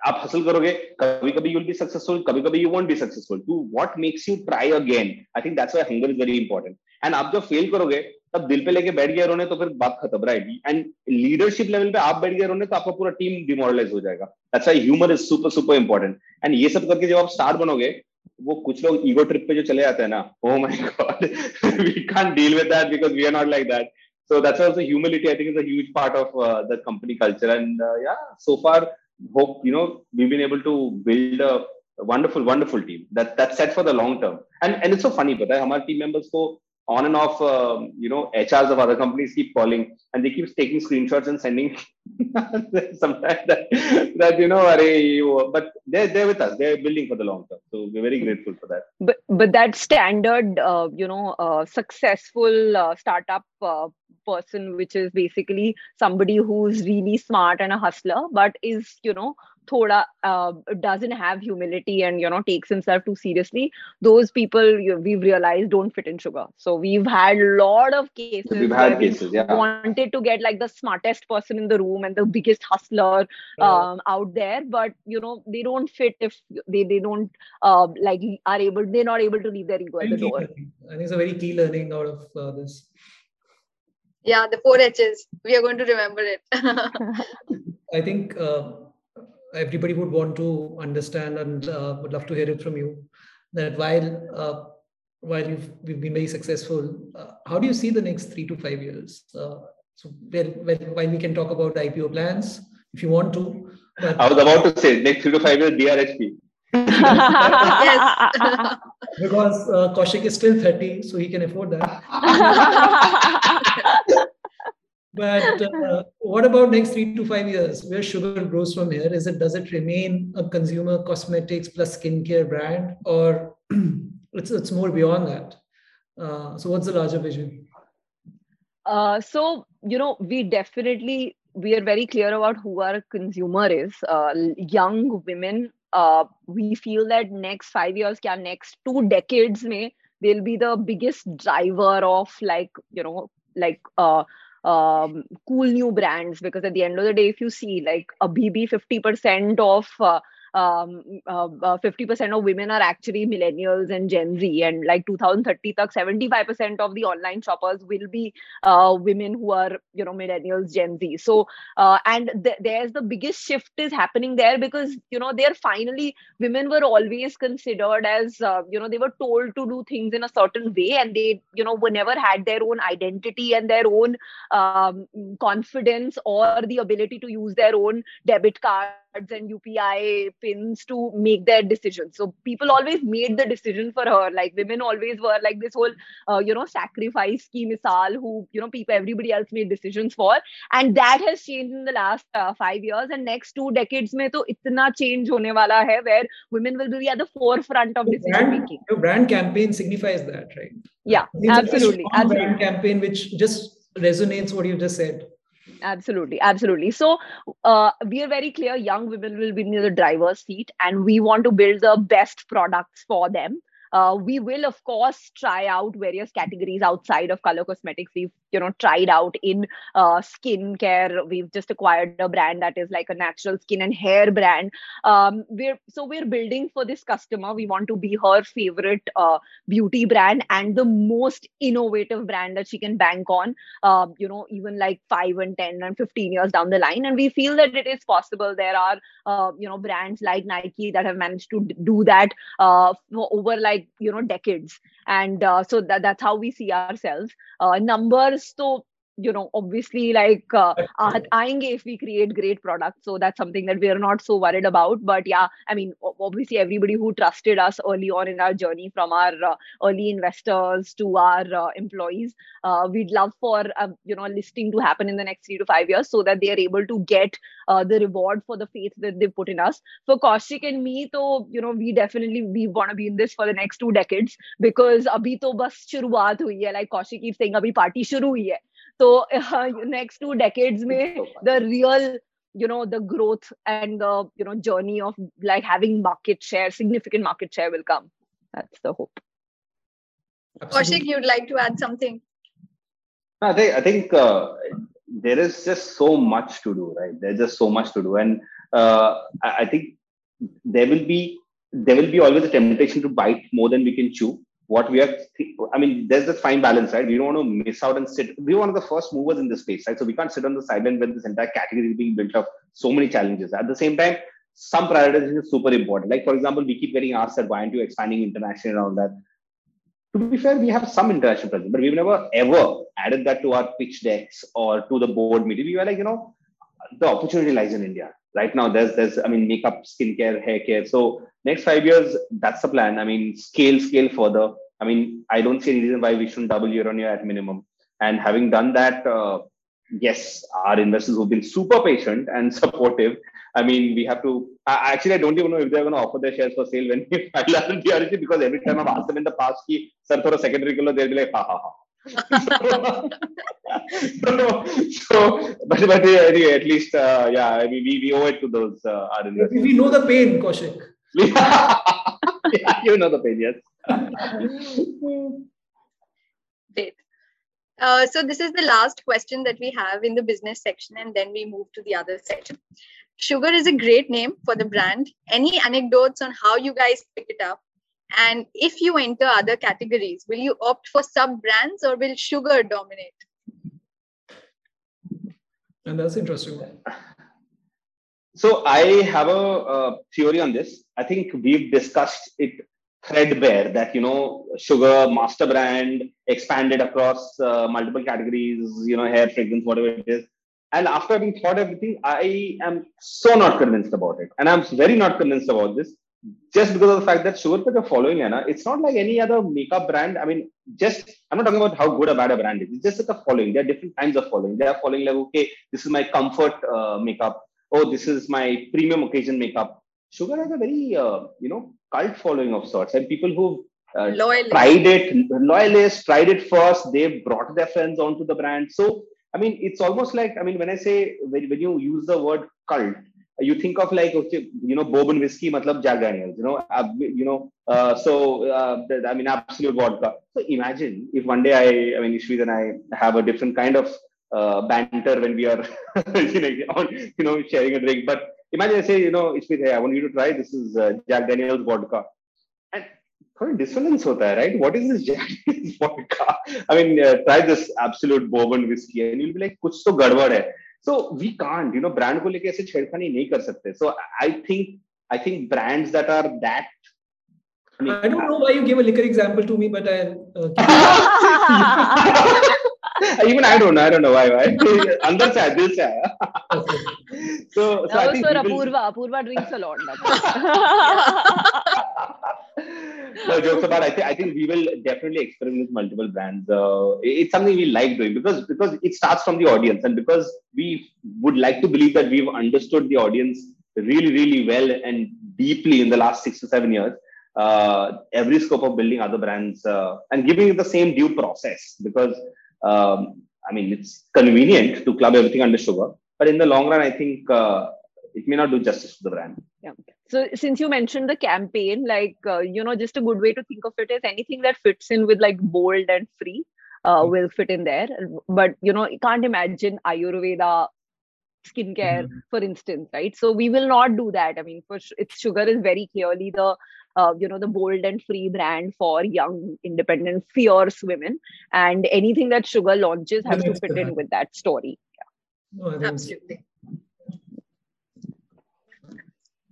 C: आप hustle करोगे कभी कभी you will be successful कभी कभी you won't be successful to what makes you try again I think that's why hunger is very important and आप जब फेल करोगे तब दिल पे लेके बैठ गए रोने तो फिर बात खत्म राइट एंड लीडरशिप लेवल पे आप बैठ गए रोने तो आपका पूरा टीम डिमोरलाइज हो जाएगा. That's why humour is super super important and ये सब करके जब आप स्टार बनोगे वो कुछ लोग ईगो ट्रिप पे जो चले जाते हैं ना oh my god we can't deal with that because we are not like that. So that's also humility i think is a huge part of uh, the company culture. And uh, yeah so far hope you know we've been able to build a, a wonderful wonderful team that that's set for the long term. And and it's so funny but our team members go on and off um, you know hrs of other companies keep calling and they keep taking screenshots and sending sometimes that, that you know, you, but they're they're with us. They're building for the long term. So we're very grateful for that.
A: But but that standard, uh, you know, uh, successful uh, startup uh, person, which is basically somebody who's really smart and a hustler, but is you know thoda uh, doesn't have humility and you know takes himself too seriously those people you, we've realized don't fit in sugar. So we've had a lot of cases
C: we've had cases yeah.
A: wanted to get like the smartest person in the room and the biggest hustler um, out there but you know they don't fit if they they don't uh, like are able they're not able to leave their ego at the door.
D: i think it's a very key learning out of uh, this.
B: Yeah the four h's. We are going to remember it.
D: I think uh, everybody would want to understand and uh, would love to hear it from you that while uh, while you've we've been very successful, uh, how do you see the next three to five years? Uh, so while we can talk about IPO plans if you want to.
C: But... I was about to say next three to five years DRHP.
D: yes. because uh, Kaushik is still 30, so he can afford that. But uh, what about next three to five years? Where sugar grows from here? Is it does it remain a consumer cosmetics plus skincare brand, or it's it's more beyond that? Uh, so, what's the larger vision?
A: Uh, so you know, we definitely we are very clear about who our consumer is. Uh, young women. Uh, we feel that next five years, kya next two decades, may they'll be the biggest driver of like you know like uh um, cool new brands because at the end of the day if you see like a bb 50% of uh, um, uh, 50% uh, of women are actually millennials and Gen Z, and like 2030, 75% of the online shoppers will be uh, women who are, you know, millennials, Gen Z. So, uh, and th- there's the biggest shift is happening there because, you know, they're finally, women were always considered as, uh, you know, they were told to do things in a certain way, and they, you know, were never had their own identity and their own um, confidence or the ability to use their own debit card and UPI pins to make their decisions. So people always made the decision for her. Like women always were like this whole, uh, you know, sacrifice ki misal who, you know, people, everybody else made decisions for. And that has changed in the last uh, five years. And next two decades mein to itna change hone wala hai where women will be at the forefront of decision brand, making.
D: Your brand campaign signifies that, right?
A: Yeah, absolutely. absolutely.
D: brand campaign which just resonates what you just said
A: absolutely absolutely. So uh, we are very clear young women will be near the driver's seat and we want to build the best products for them uh, we will of course try out various categories outside of color cosmetics. We've you know tried out in uh, skincare we've just acquired a brand that is like a natural skin and hair brand. Um, we're so we're building for this customer. We want to be her favorite uh, beauty brand and the most innovative brand that she can bank on uh, you know even like 5 and 10 and 15 years down the line. And we feel that it is possible. There are uh, you know brands like nike that have managed to do that uh, over like you know decades. And uh, so that, that's how we see ourselves. Numbers so you know obviously like uh, aayenge if we create great products. So that's something that we are not so worried about. But yeah i mean obviously everybody who trusted us early on in our journey from our uh, early investors to our uh, employees uh, we'd love for uh, you know listing to happen in the next 3 to 5 years so that they are able to get uh, the reward for the faith that they put in us. For Kaushik and me so you know we definitely we want to be in this for the next two decades because abhi to bas shuruaat hui hai. Like Kaushik keeps saying abhi party shuru hui hai so uh, next two decades may the real you know the growth and the you know journey of like having market share significant market share will come. That's the hope.
B: Kaushik, you'd like to add something?
C: I think i think uh, there is just so much to do right? There's just so much to do. And uh, I, I think there will be there will be always a temptation to bite more than we can chew what we are, I mean, there's this fine balance, right? We don't want to miss out and sit. We're one of the first movers in this space, right? So we can't sit on the sideline when this entire category is being built up. So many challenges. At the same time, some prioritization is super important. Like, for example, we keep getting asked that why aren't you expanding internationally all that? To be fair, we have some international presence, but we've never ever added that to our pitch decks or to the board meeting. We were like, you know, the opportunity lies in India. Right now, there's there's I mean, makeup, skincare, hair care. So next five years, that's the plan. I mean, scale, scale further. I mean, I don't see any reason why we shouldn't double year on year at minimum. And having done that, uh, yes, our investors who've been super patient and supportive. I mean, we have to. I, actually, I don't even know if they're going to offer their shares for sale when we file our DRHP because every time I've asked them in the past, ki, sir, a secondary kilo, they'll be like, ha ha ha. so, so, but, but anyway, at least, uh, yeah, I mean, we, we owe it to those uh, our investors.
D: We know the pain, Kaushik.
C: yeah, you know the pain, yes.
B: Great. Uh, so this is the last question that we have in the business section, and then we move to the other section. Sugar is a great name for the brand. Any anecdotes on how you guys pick it up? And if you enter other categories, will you opt for sub brands or will sugar dominate?
D: And that's interesting.
C: So I have a, theory on this. I think we've discussed it threadbare that you know sugar master brand expanded across uh, multiple categories you know hair fragrance whatever it is. And after having thought everything i am so not convinced about it. And i'm very not convinced about this just because of the fact that sugar are following Anna, it's not like any other makeup brand. I mean just i'm not talking about how good or bad a brand is. It's just like a following. There are different kinds of following. They are following like okay this is my comfort uh, makeup oh this is my premium occasion makeup. Sugar has a very uh, you know cult following of sorts. And people who uh, tried it loyalists tried it first they brought their friends onto the brand. So i mean it's almost like i mean when i say when, when you use the word cult you think of like okay, you know bourbon whiskey matlab jack daniels you know uh, you know uh, so uh, i mean Absolut vodka. So imagine if one day i i mean Ishvi and i have a different kind of uh, banter when we are you, know, sharing a drink. But imagine I say, you know, Ishmit, I want you to try this is uh, Jack Daniel's vodka. And for dissonance hota hai, right? What is this Jack I mean, uh, try this Absolut bourbon whiskey and you'll be like, Kuch to gadwar hai. So we can't, you know, brand ko like aise nahi kar sakte. So I think I think brands that are that
D: I don't know why you gave a liquor example to me, but I.
C: even I don't know. I don't know why. Why? Andar this dil.
A: So, so oh, I think sir. Apurva, Apurva drinks a lot.
C: no jokes about. I think I think we will definitely experiment with multiple brands. Uh, it's something we like doing because because it starts from the audience and because we would like to believe that we've understood the audience really really well and deeply in the last six to seven years. Uh, every scope of building other brands uh, and giving it the same due process because um, I mean, it's convenient to club everything under sugar, but in the long run, I think uh, it may not do justice to the brand.
A: Yeah. So, since you mentioned the campaign, like, uh, you know, just a good way to think of it is anything that fits in with like bold and free uh, mm-hmm. will fit in there. But, you know, you can't imagine Ayurveda skincare, mm-hmm. for instance, right? So, we will not do that. I mean, for its sugar is very clearly the uh, you know the bold and free brand for young independent fierce women and anything that sugar launches has to fit in with that story
B: yeah. no, absolutely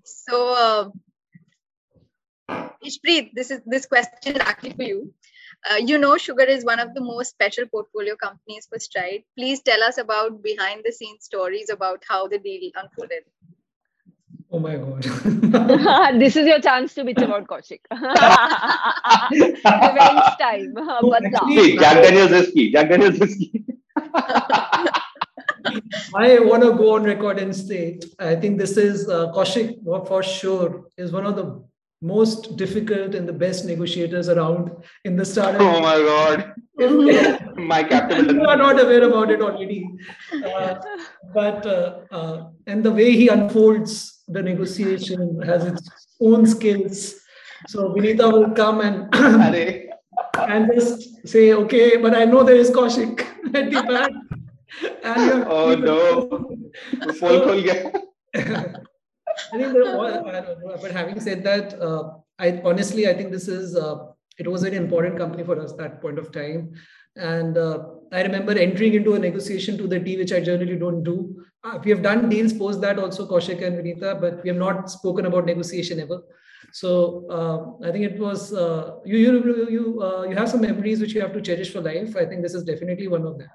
B: so uh, Ishpreet, this is this question is actually for you. Uh, you know, Sugar is one of the most special portfolio companies for Stride. Please tell us about behind the scenes stories about how the deal unfolded.
D: Oh my god.
A: this is your chance to bitch about Kaushik. Revenge time.
C: Badla. Jack Daniels whiskey. Jack Daniels whiskey.
D: I want to go on record and say I think this is uh, Kaushik for sure is one of the most difficult and the best negotiators around in the startup.
C: Oh my god. my captain.
D: you are not aware about it already. Uh, but uh, uh, and the way he unfolds the negotiation has its own skills. So Vineeta will come and and just say, okay, but I know there is Kaushik. At the back.
C: And oh no, so,
D: I think there but having said that, uh, I honestly I think this is uh, it was an important company for us that point of time, and uh, I remember entering into a negotiation to the T, which I generally don't do. Uh, we have done deals post that also, Kaushik and Vineeta, but we have not spoken about negotiation ever. So uh, I think it was uh, you you you uh, you have some memories which you have to cherish for life. I think this is definitely one of them.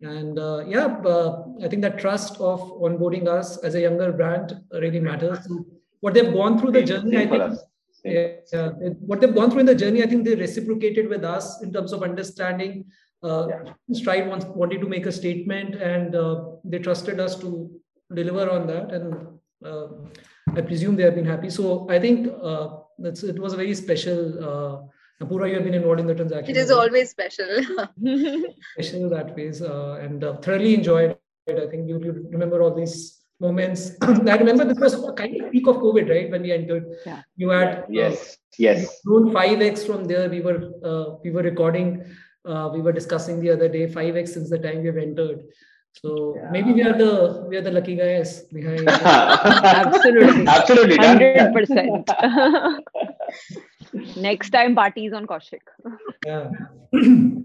D: And uh, yeah, uh, I think that trust of onboarding us as a younger brand really matters. What they've gone through the journey, I think. Yeah, what they've gone through in the journey, I think they reciprocated with us in terms of understanding uh, yeah. Stride wants, wanted to make a statement, and uh, they trusted us to deliver on that, and uh, I presume they have been happy. So I think uh, that's it was a very special. Apurva, you have been involved in the transaction.
B: It is always special.
D: special that ways, and thoroughly enjoyed it. I think you, you remember all these moments. I remember this was kind of peak of COVID, right? When we entered,
A: yeah.
D: you had
C: yes, uh, yes,
D: grown five x from there. We were uh, we were recording. Uh, we were discussing the other day five x since the time we have entered. So yeah. maybe we are the we are the lucky guys behind.
A: Absolutely,
C: absolutely,
A: hundred percent. Next time, parties on Kaushik.
D: Yeah.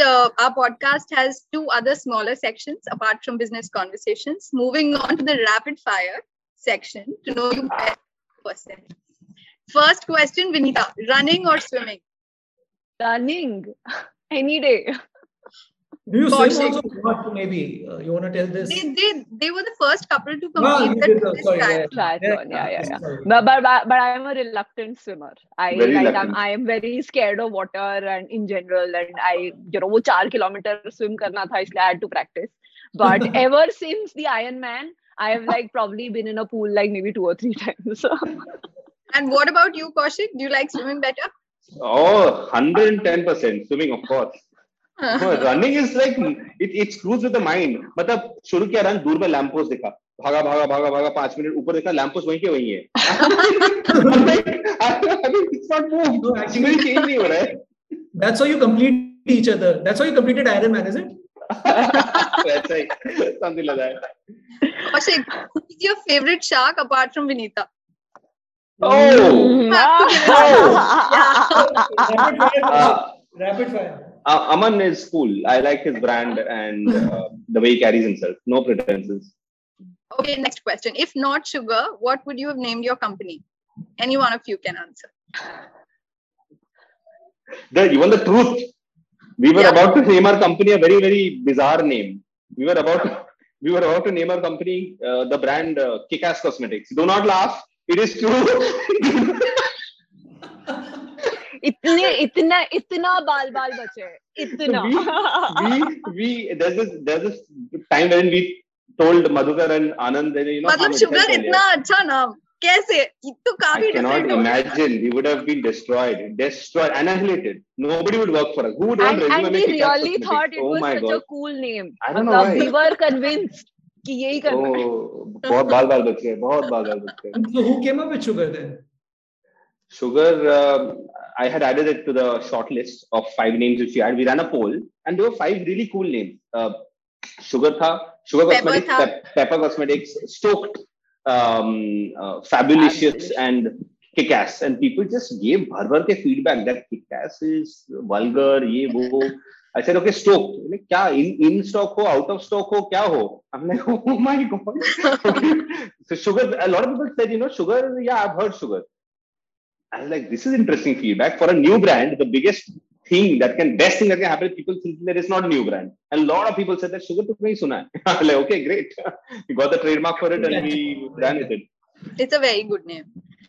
B: uh, our podcast has two other smaller sections apart from business conversations. Moving on to the rapid fire section to know you better person. First question, Vineeta: running or swimming?
A: Darling, any day.
D: Do you sing also maybe? Uh, you want to tell this?
B: They, they, they were the first couple to ah, complete
D: no,
B: the
A: triathlon. Yeah, yeah, yeah. yeah. But, but, but, I'm a reluctant swimmer. I very like. I'm, I'm very scared of water and in general. And I, you know, वो चार kilometers swim करना था इसलिए I had to practice. But ever since the Ironman, I have like probably been in a pool like maybe two or three times.
B: and what about you, Kaushik? Do you like swimming better?
C: Oh, 110% swimming, of course. Running is like it it screws with the mind मतलब शुरू किया run दूर में lamp post देखा भागा भागा भागा भागा पाँच मिनट ऊपर देखा लैंप पोस्ट वहीं के वहीं है it's not move actually change नहीं हो रहा है
D: that's how you complete each other that's how you completed iron man is it
C: that's right something like that
B: Ashik, who's your favorite shark apart from Vinita
C: oh,
D: yeah. rapid fire uh, rapid fire
C: uh, Aman is cool. I like his brand and uh, the way he carries himself. No pretenses.
B: Okay, next question. If not sugar, what would you have named your company? Any one of you can answer.
C: The even the truth. We were yeah. about to name our company a very very bizarre name. We were about to, we were about to name our company uh, the brand uh, Kickass Cosmetics. Do not laugh It is true.
A: इतने इतना इतना बाल बाल बचे इतना
C: we we there's this there's this time when we told Madhukar and Anand that you know
B: मतलब sugar इतना अच्छा नाम कैसे तो काफी
C: I cannot imagine we would have been destroyed destroyed annihilated nobody would work for us who would
A: want and, and we really thought it oh was such God. a cool name
C: I don't know why.
A: we were convinced कि यही करना है
C: बहुत बाल बाल बचे बहुत बाल बाल बचे
D: so who came up with sugar then
C: sugar uh, I had added it to the short list of five names which we had. We ran a poll, and there were five really cool names. Uh, Sugar tha, Sugar Pepper Cosmetics, tha. Pe- Pepper Cosmetics, Stoked, um, uh, Fabulicious, and Kickass. And people just gave bhar bhar ke feedback that Kickass is vulgar, ye wo. In, in stock ho, out of stock ho, kya ho? I'm like, oh my God. okay. So Sugar, a lot of people said, you know, Sugar, yeah, I've heard Sugar. I was like, this is interesting feedback for a new brand. The biggest thing that can, best thing that can happen, people think that it's not a new brand. And a lot of people said that sugar to nahi suna. I was like, okay, great. we got the trademark for it and we ran with it.
B: It's a very good name.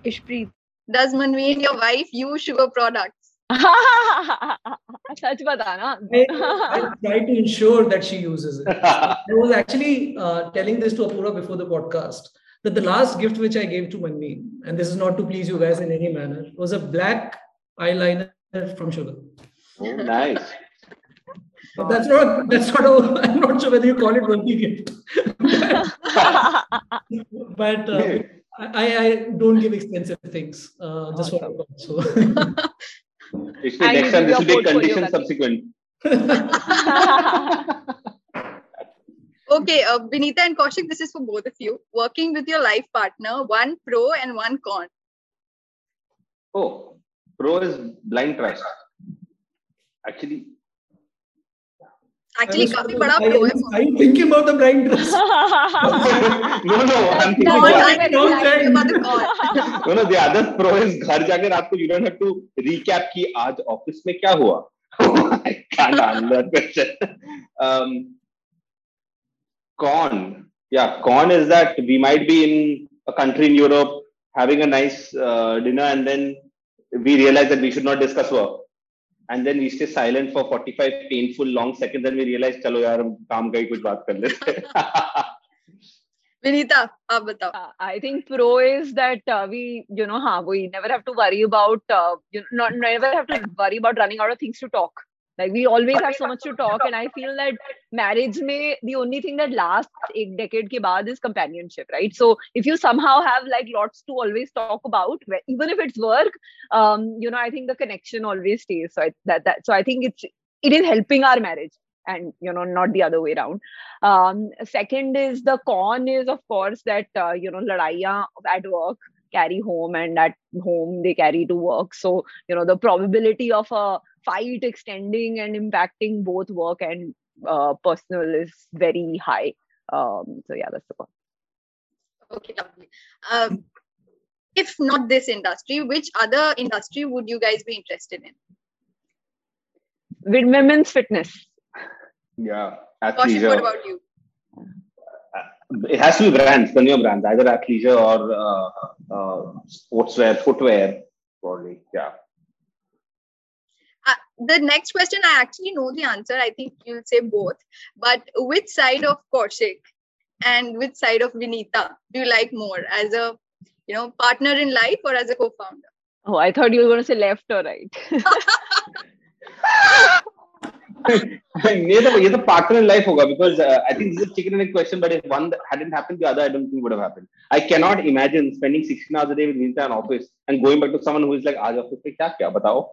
B: Ishpreet, does Manveen, your wife, use sugar products?
A: Such batana.
D: I, try to ensure that she uses it. I was actually uh, telling this to Apurva before the podcast that the last gift which I gave to Manvi, and this is not to please you guys in any manner, was a black eyeliner from Sugar.
C: Oh, nice.
D: But that's not that's not a, I'm not sure whether you call it Manvi gift. but uh, I, I don't give expensive things uh, just awesome. for so.
C: Next time this will be condition subsequent.
B: Okay, uh, Vineeta and Kaushik, this is for both of you. Working with your life partner, one pro and one con.
C: Oh, pro is blind trust. Actually,
B: actually
C: रात को you don't आज office में क्या हुआ? Can't कौन या कौन is that we might be in country in Europe having a dinner and then we realise that we should not discuss not and then we stay silent for 45 painful long seconds and we realize chalo yaar hum kaam ka hi kuch baat kar lete
B: Vineeta, aap batao.
A: Uh, I think pro is that uh, we, you know, हाँ, we never have to worry about, uh, you know, not never have to worry about running out of things to talk. Like we always have so much to talk, and I feel that marriage may the only thing that lasts a decade ke baad is companionship, right? So if you somehow have like lots to always talk about, even if it's work, um, you know, I think the connection always stays. So I, that that so I think it's it is helping our marriage and you know not the other way around um, second is the con is of course that uh, you know ladaiya at work carry home and at home they carry to work so you know the probability of a fight extending and impacting both work and uh, personal is very high um, so yeah that's the con
B: okay lovely um, if not this industry which other industry would you guys be interested in
A: with women's fitness
C: yeah,
B: athleisure. what about you?
C: It has to be brands, the new brands, either athleisure or uh, uh, sportswear, footwear, probably. Yeah.
B: The next question, I actually know the answer. I think you'll say both. But which side of Kaushik and which side of Vineeta do you like more, as a you know partner in life or as a co-founder?
A: Oh, I thought you were going to say left or right.
C: ये तो ये तो partner in life होगा because uh, I think this is a chicken and egg question but if one hadn't happened the other I don't think would have happened I cannot imagine spending 16 hours a day with Vinita in office and going back to someone who is like आज office में क्या क्या बताओ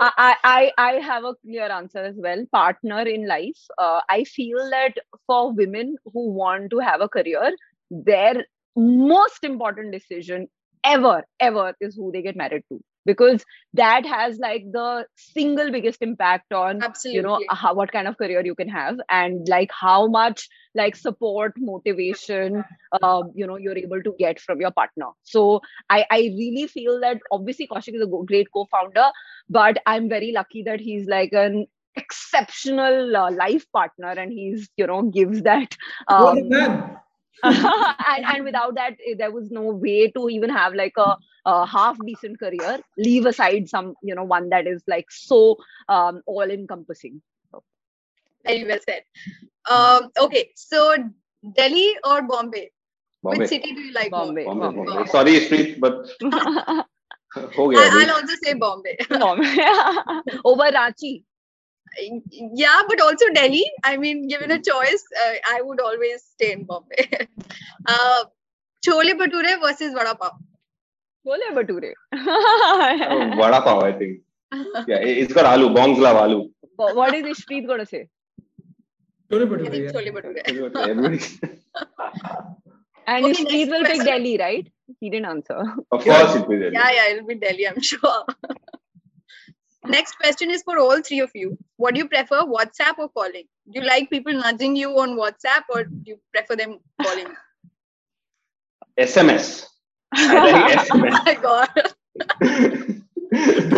A: I, I I have a clear answer as well partner in life uh, I feel that for women who want to have a career their most important decision ever ever is who they get married to because that has like the single biggest impact on
B: Absolutely.
A: you know how, what kind of career you can have and like how much like support motivation uh, you know you're able to get from your partner so i i really feel that obviously kaushik is a great co-founder but i'm very lucky that he's like an exceptional uh, life partner and he's you know gives that um, and, and without that eh, there was no way to even have like a, a, half decent career leave aside some you know one that is like so um, all encompassing so.
B: very well said um, okay so delhi or bombay? bombay which city do you like
A: bombay,
C: bombay, bombay. bombay. sorry street but
B: I'll also say Bombay.
A: Bombay. Over Ranchi
B: yeah, but also Delhi. I mean, given a choice, uh, I would always stay in Bombay. uh, Chole Bhature versus Vada Pav.
A: Chole Bhature.
C: oh, Vada Pav, I think. Yeah, it's got aloo. Bongs love aloo.
A: What is Ishpreet going to say?
B: Chole Bhature. Chole Bhature.
A: and okay, Ishpreet will pick Delhi, right? He didn't answer.
C: Of course, it will be Delhi.
B: Yeah, yeah, it'll be Delhi, I'm sure. Next question is for all three of you. What do you prefer, WhatsApp or calling? Do you like people nudging you on WhatsApp or do you prefer them calling?
C: SMS. I like SMS.
B: oh my god.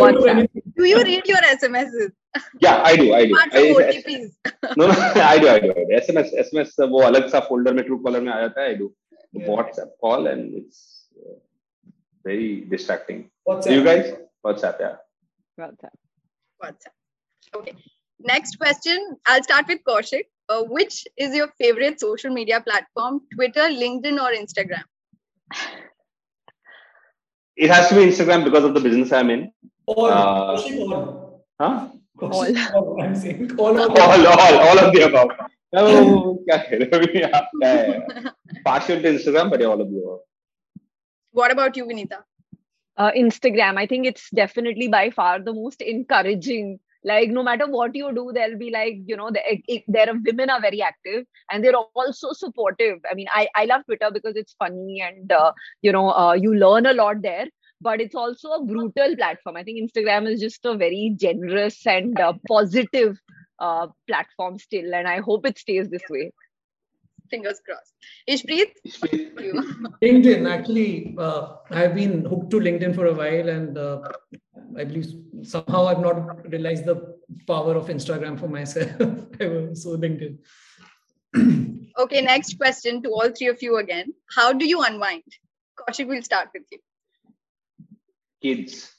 B: WhatsApp. Do you read your SMSs?
C: Yeah, I do. I do.
B: Apart from I, OTPs.
C: no, no, I do. I do. I do. SMS, SMS, वो अलग सा folder में Truecaller में आ जाता है. I do. Yeah. WhatsApp call and it's uh, very distracting. WhatsApp. Do you guys? WhatsApp, yeah.
A: WhatsApp.
B: WhatsApp. Okay. Next question. I'll start with Kaushik. Uh, which is your favorite social media platform? Twitter, LinkedIn, or Instagram?
C: It has to be Instagram because of the business I'm in.
D: All. Uh,
C: huh?
D: All. I'm saying all of
C: all, all, all of the above. Oh, Partial to Instagram, but all of the above.
B: What about you, Vineeta?
A: Uh, Instagram. I think it's definitely by far the most encouraging. Like no matter what you do, they'll be like, you know, there are women are very active and they're also supportive. I mean, I I love Twitter because it's funny and uh, you know uh, you learn a lot there. But it's also a brutal platform. I think Instagram is just a very generous and uh, positive uh, platform still, and I hope it stays this way
B: fingers crossed. Ishpreet?
D: LinkedIn, actually, uh, I've been hooked to LinkedIn for a while, and uh, I believe somehow I've not realized the power of Instagram for myself. so, LinkedIn.
B: okay, next question to all three of you again. How do you unwind? Kaushik, we'll start with you.
C: Kids.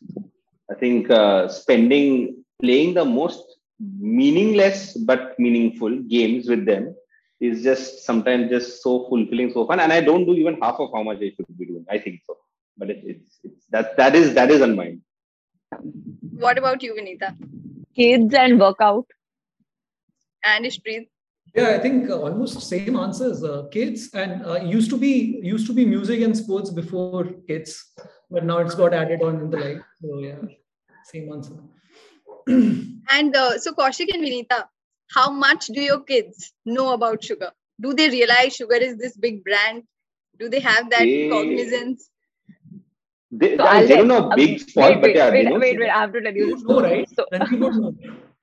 C: I think uh, spending playing the most meaningless but meaningful games with them is just sometimes just so fulfilling, so fun. And I don't do even half of how much I should be doing. I think so, but it, it's it's that that is that is on mine.
B: What about you, Vineeta?
A: Kids and workout.
B: And Ishpreet?
D: Yeah, I think uh, almost same answers. Uh, kids and uh, used to be used to be music and sports before kids, but now it's got added on in the life. So yeah, same answer.
B: and uh, so Kaushik and Vineeta, how much do your kids know about sugar? Do they realize sugar is this big brand? Do they have that
C: They-
B: cognizance?
C: They,
A: So
C: I they don't know big spot, but
A: wait,
C: yeah, they
A: wait, wait, wait, I have to tell you
D: You
A: this
D: know, right?
A: So,
D: And people know.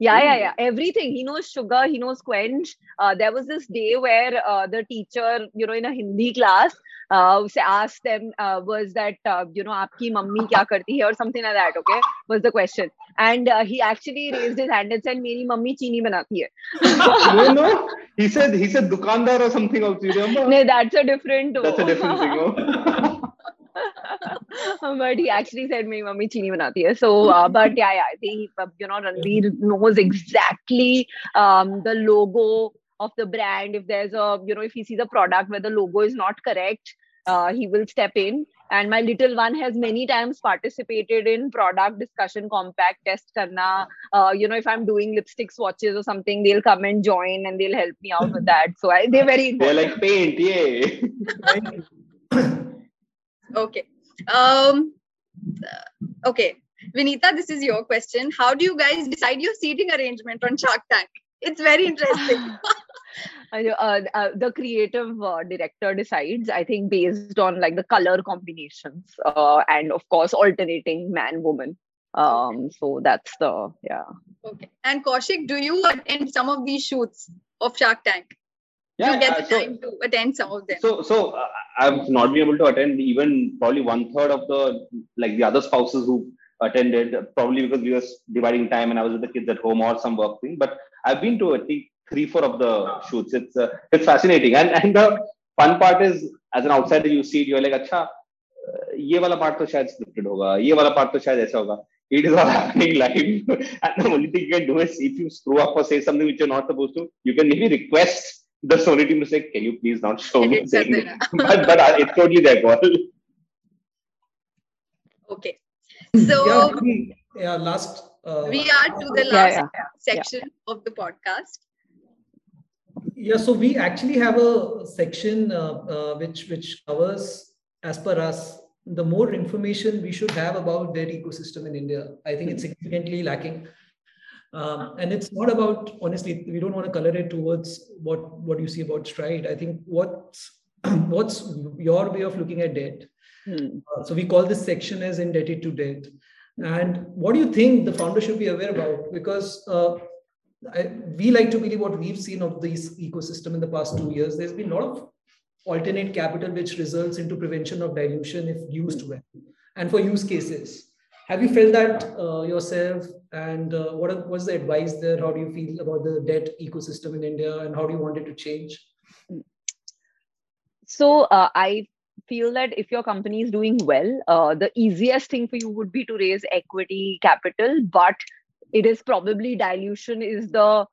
A: Yeah, yeah, yeah. Everything. He knows sugar, he knows quench. Uh, there was this day where uh, the teacher, you know, in a Hindi class, uh, asked them, uh, was that, uh, you know, aapki mummy kya karti hai or something like that, okay? Was the question. And uh, he actually raised his hand and said, Meri mummy chini banati hai.
C: no, no. He said he said dukandar or something else. You remember?
A: no, that's a different.
C: That's a different thing. No?
A: but he actually said my mummy chini banati hai. So, uh, but yeah, yeah, I think uh, you know Ranveer knows exactly um, the logo of the brand. If there's a you know if he sees a product where the logo is not correct, uh, he will step in. And my little one has many times participated in product discussion, compact test karna. Uh, you know, if I'm doing lipstick swatches or something, they'll come and join and they'll help me out with that. So I, they're very
C: They're like paint, yeah
B: Okay. Um, okay. Vineeta, this is your question. How do you guys decide your seating arrangement on Shark Tank? It's very interesting.
A: Uh, uh, the creative uh, director decides i think based on like the color combinations uh, and of course alternating man woman um so that's the yeah
B: okay. And Kaushik, do you attend some of these shoots of Shark Tank?
C: Yeah,
B: you get
C: uh,
B: the
C: so,
B: time to attend some of them.
C: so so uh, I've not been able to attend even probably one third of the like the other spouses who attended probably because we were dividing time and I was with the kids at home or some work thing. But I've been to at least three four of the shoots. It's uh, it's fascinating and and the fun part is as an outsider you see it you're like अच्छा uh, ये वाला part तो शायद scripted होगा ये वाला part तो शायद ऐसा होगा it is all happening live and the only thing you can do is if you screw up or say something which you're not supposed to you can maybe request the Sony team to say can you please not show me saying
B: dena.
C: but but uh, it's totally their call
B: Okay.
D: yeah,
B: So
D: we, yeah, last. Uh,
B: we are to the
A: Yeah,
B: last
A: yeah.
B: section of the podcast.
D: Yeah, so we actually have a section uh, uh, which which covers, as per us, the more information we should have about their ecosystem in India. I think it's significantly lacking, um, and it's not about honestly. We don't want to color it towards what what you see about Stride. I think what's what's your way of looking at debt.
A: Hmm.
D: Uh, so we call this section as indebted to debt. And what do you think the founder should be aware about? Because uh, I, we like to believe what we've seen of this ecosystem in the past two years. There's been a lot of alternate capital which results into prevention of dilution if used well, and for use cases. Have you felt that uh, yourself? And uh, what what's the advice there? How do you feel about the debt ecosystem in India, and how do you want it to change?
A: so uh, i feel that if your company is doing well uh, the easiest thing for you would be to raise equity capital but it is probably dilution is the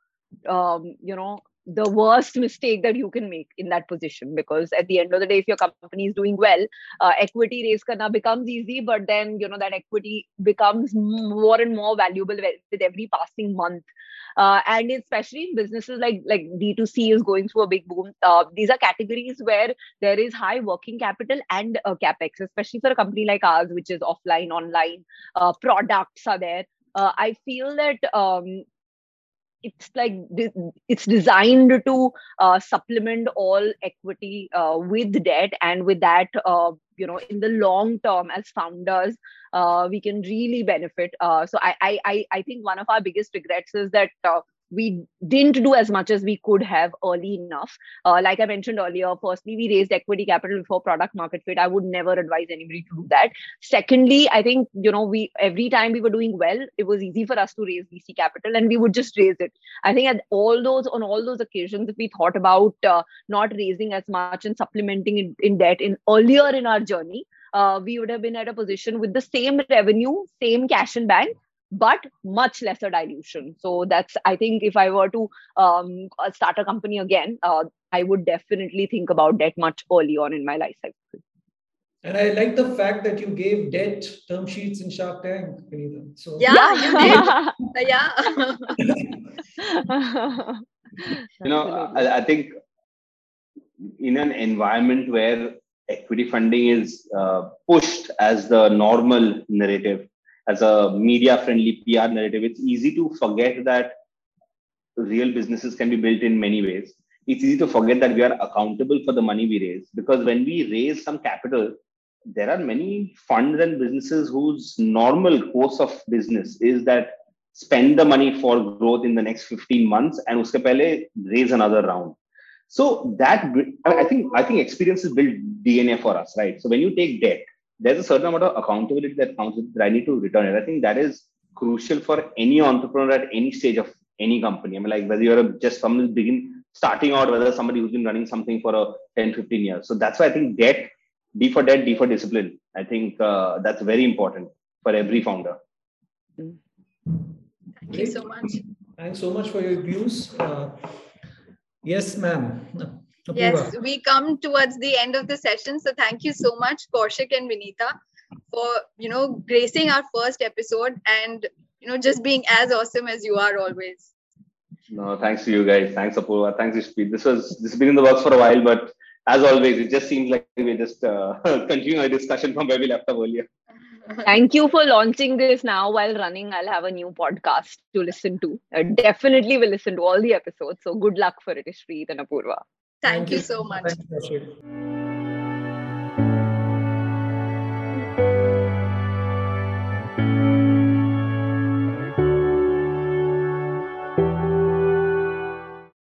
A: um, you know the worst mistake that you can make in that position because at the end of the day if your company is doing well uh, equity raise karna becomes easy but then you know that equity becomes more and more valuable with every passing month. Uh, and especially in businesses like like d2c is going through a big boom. Uh, these are categories where there is high working capital and uh, capex especially for a company like ours which is offline online uh, products are there. Uh, i feel that um, it's like it's designed to uh, supplement all equity uh, with debt. And with that uh, you know in the long term as founders uh, we can really benefit. Uh, so I, I i think one of our biggest regrets is that uh, we didn't do as much as we could have early enough. Uh, like I mentioned earlier, firstly, we raised equity capital before product market fit. I would never advise anybody to do that. Secondly, I think you know we every time we were doing well, it was easy for us to raise VC capital, and we would just raise it. I think at all those on all those occasions, if we thought about uh, not raising as much and supplementing in, in debt in earlier in our journey, uh, we would have been at a position with the same revenue, same cash in bank, but much lesser dilution. So that's, I think, if I were to um, uh, start a company again, uh, I would definitely think about debt much early on in my life cycle.
D: And I like the fact that you gave debt term sheets in Shark Tank,
B: So yeah, yeah. you yeah.
C: you know, I, I, think in an environment where equity funding is uh, pushed as the normal narrative, as a media-friendly PR narrative, it's easy to forget that real businesses can be built in many ways. It's easy to forget that we are accountable for the money we raise because when we raise some capital, there are many funds and businesses whose normal course of business is that spend the money for growth in the next 15 months and uske raise another round so that i think i think experience is built dna for us right so when you take debt there's a certain amount of accountability that comes with that i need to return it i think that is crucial for any entrepreneur at any stage of any company i mean like whether you're just someone begin starting out whether somebody who's been running something for a 10 15 years so that's why i think debt D for debt, D for discipline. I think uh, that's very important for every founder.
B: Thank you so much.
D: Thanks so much for your views. Uh, yes, ma'am.
B: Yes, we come towards the end of the session. So thank you so much, Kaushik and Vineeta, for you know gracing our first episode and you know just being as awesome as you are always.
C: No, thanks to you guys. Thanks, Apurva. Thanks, Ishpreet. This was this has been in the works for a while, but as always, it just seems like we're just uh, continuing our discussion from where we left off earlier.
A: Thank you for launching this now while running. I'll have a new podcast to listen to. I definitely will listen to all the episodes. So good luck for it, Ishpreet and Apurva.
B: Thank, Thank you, you so much.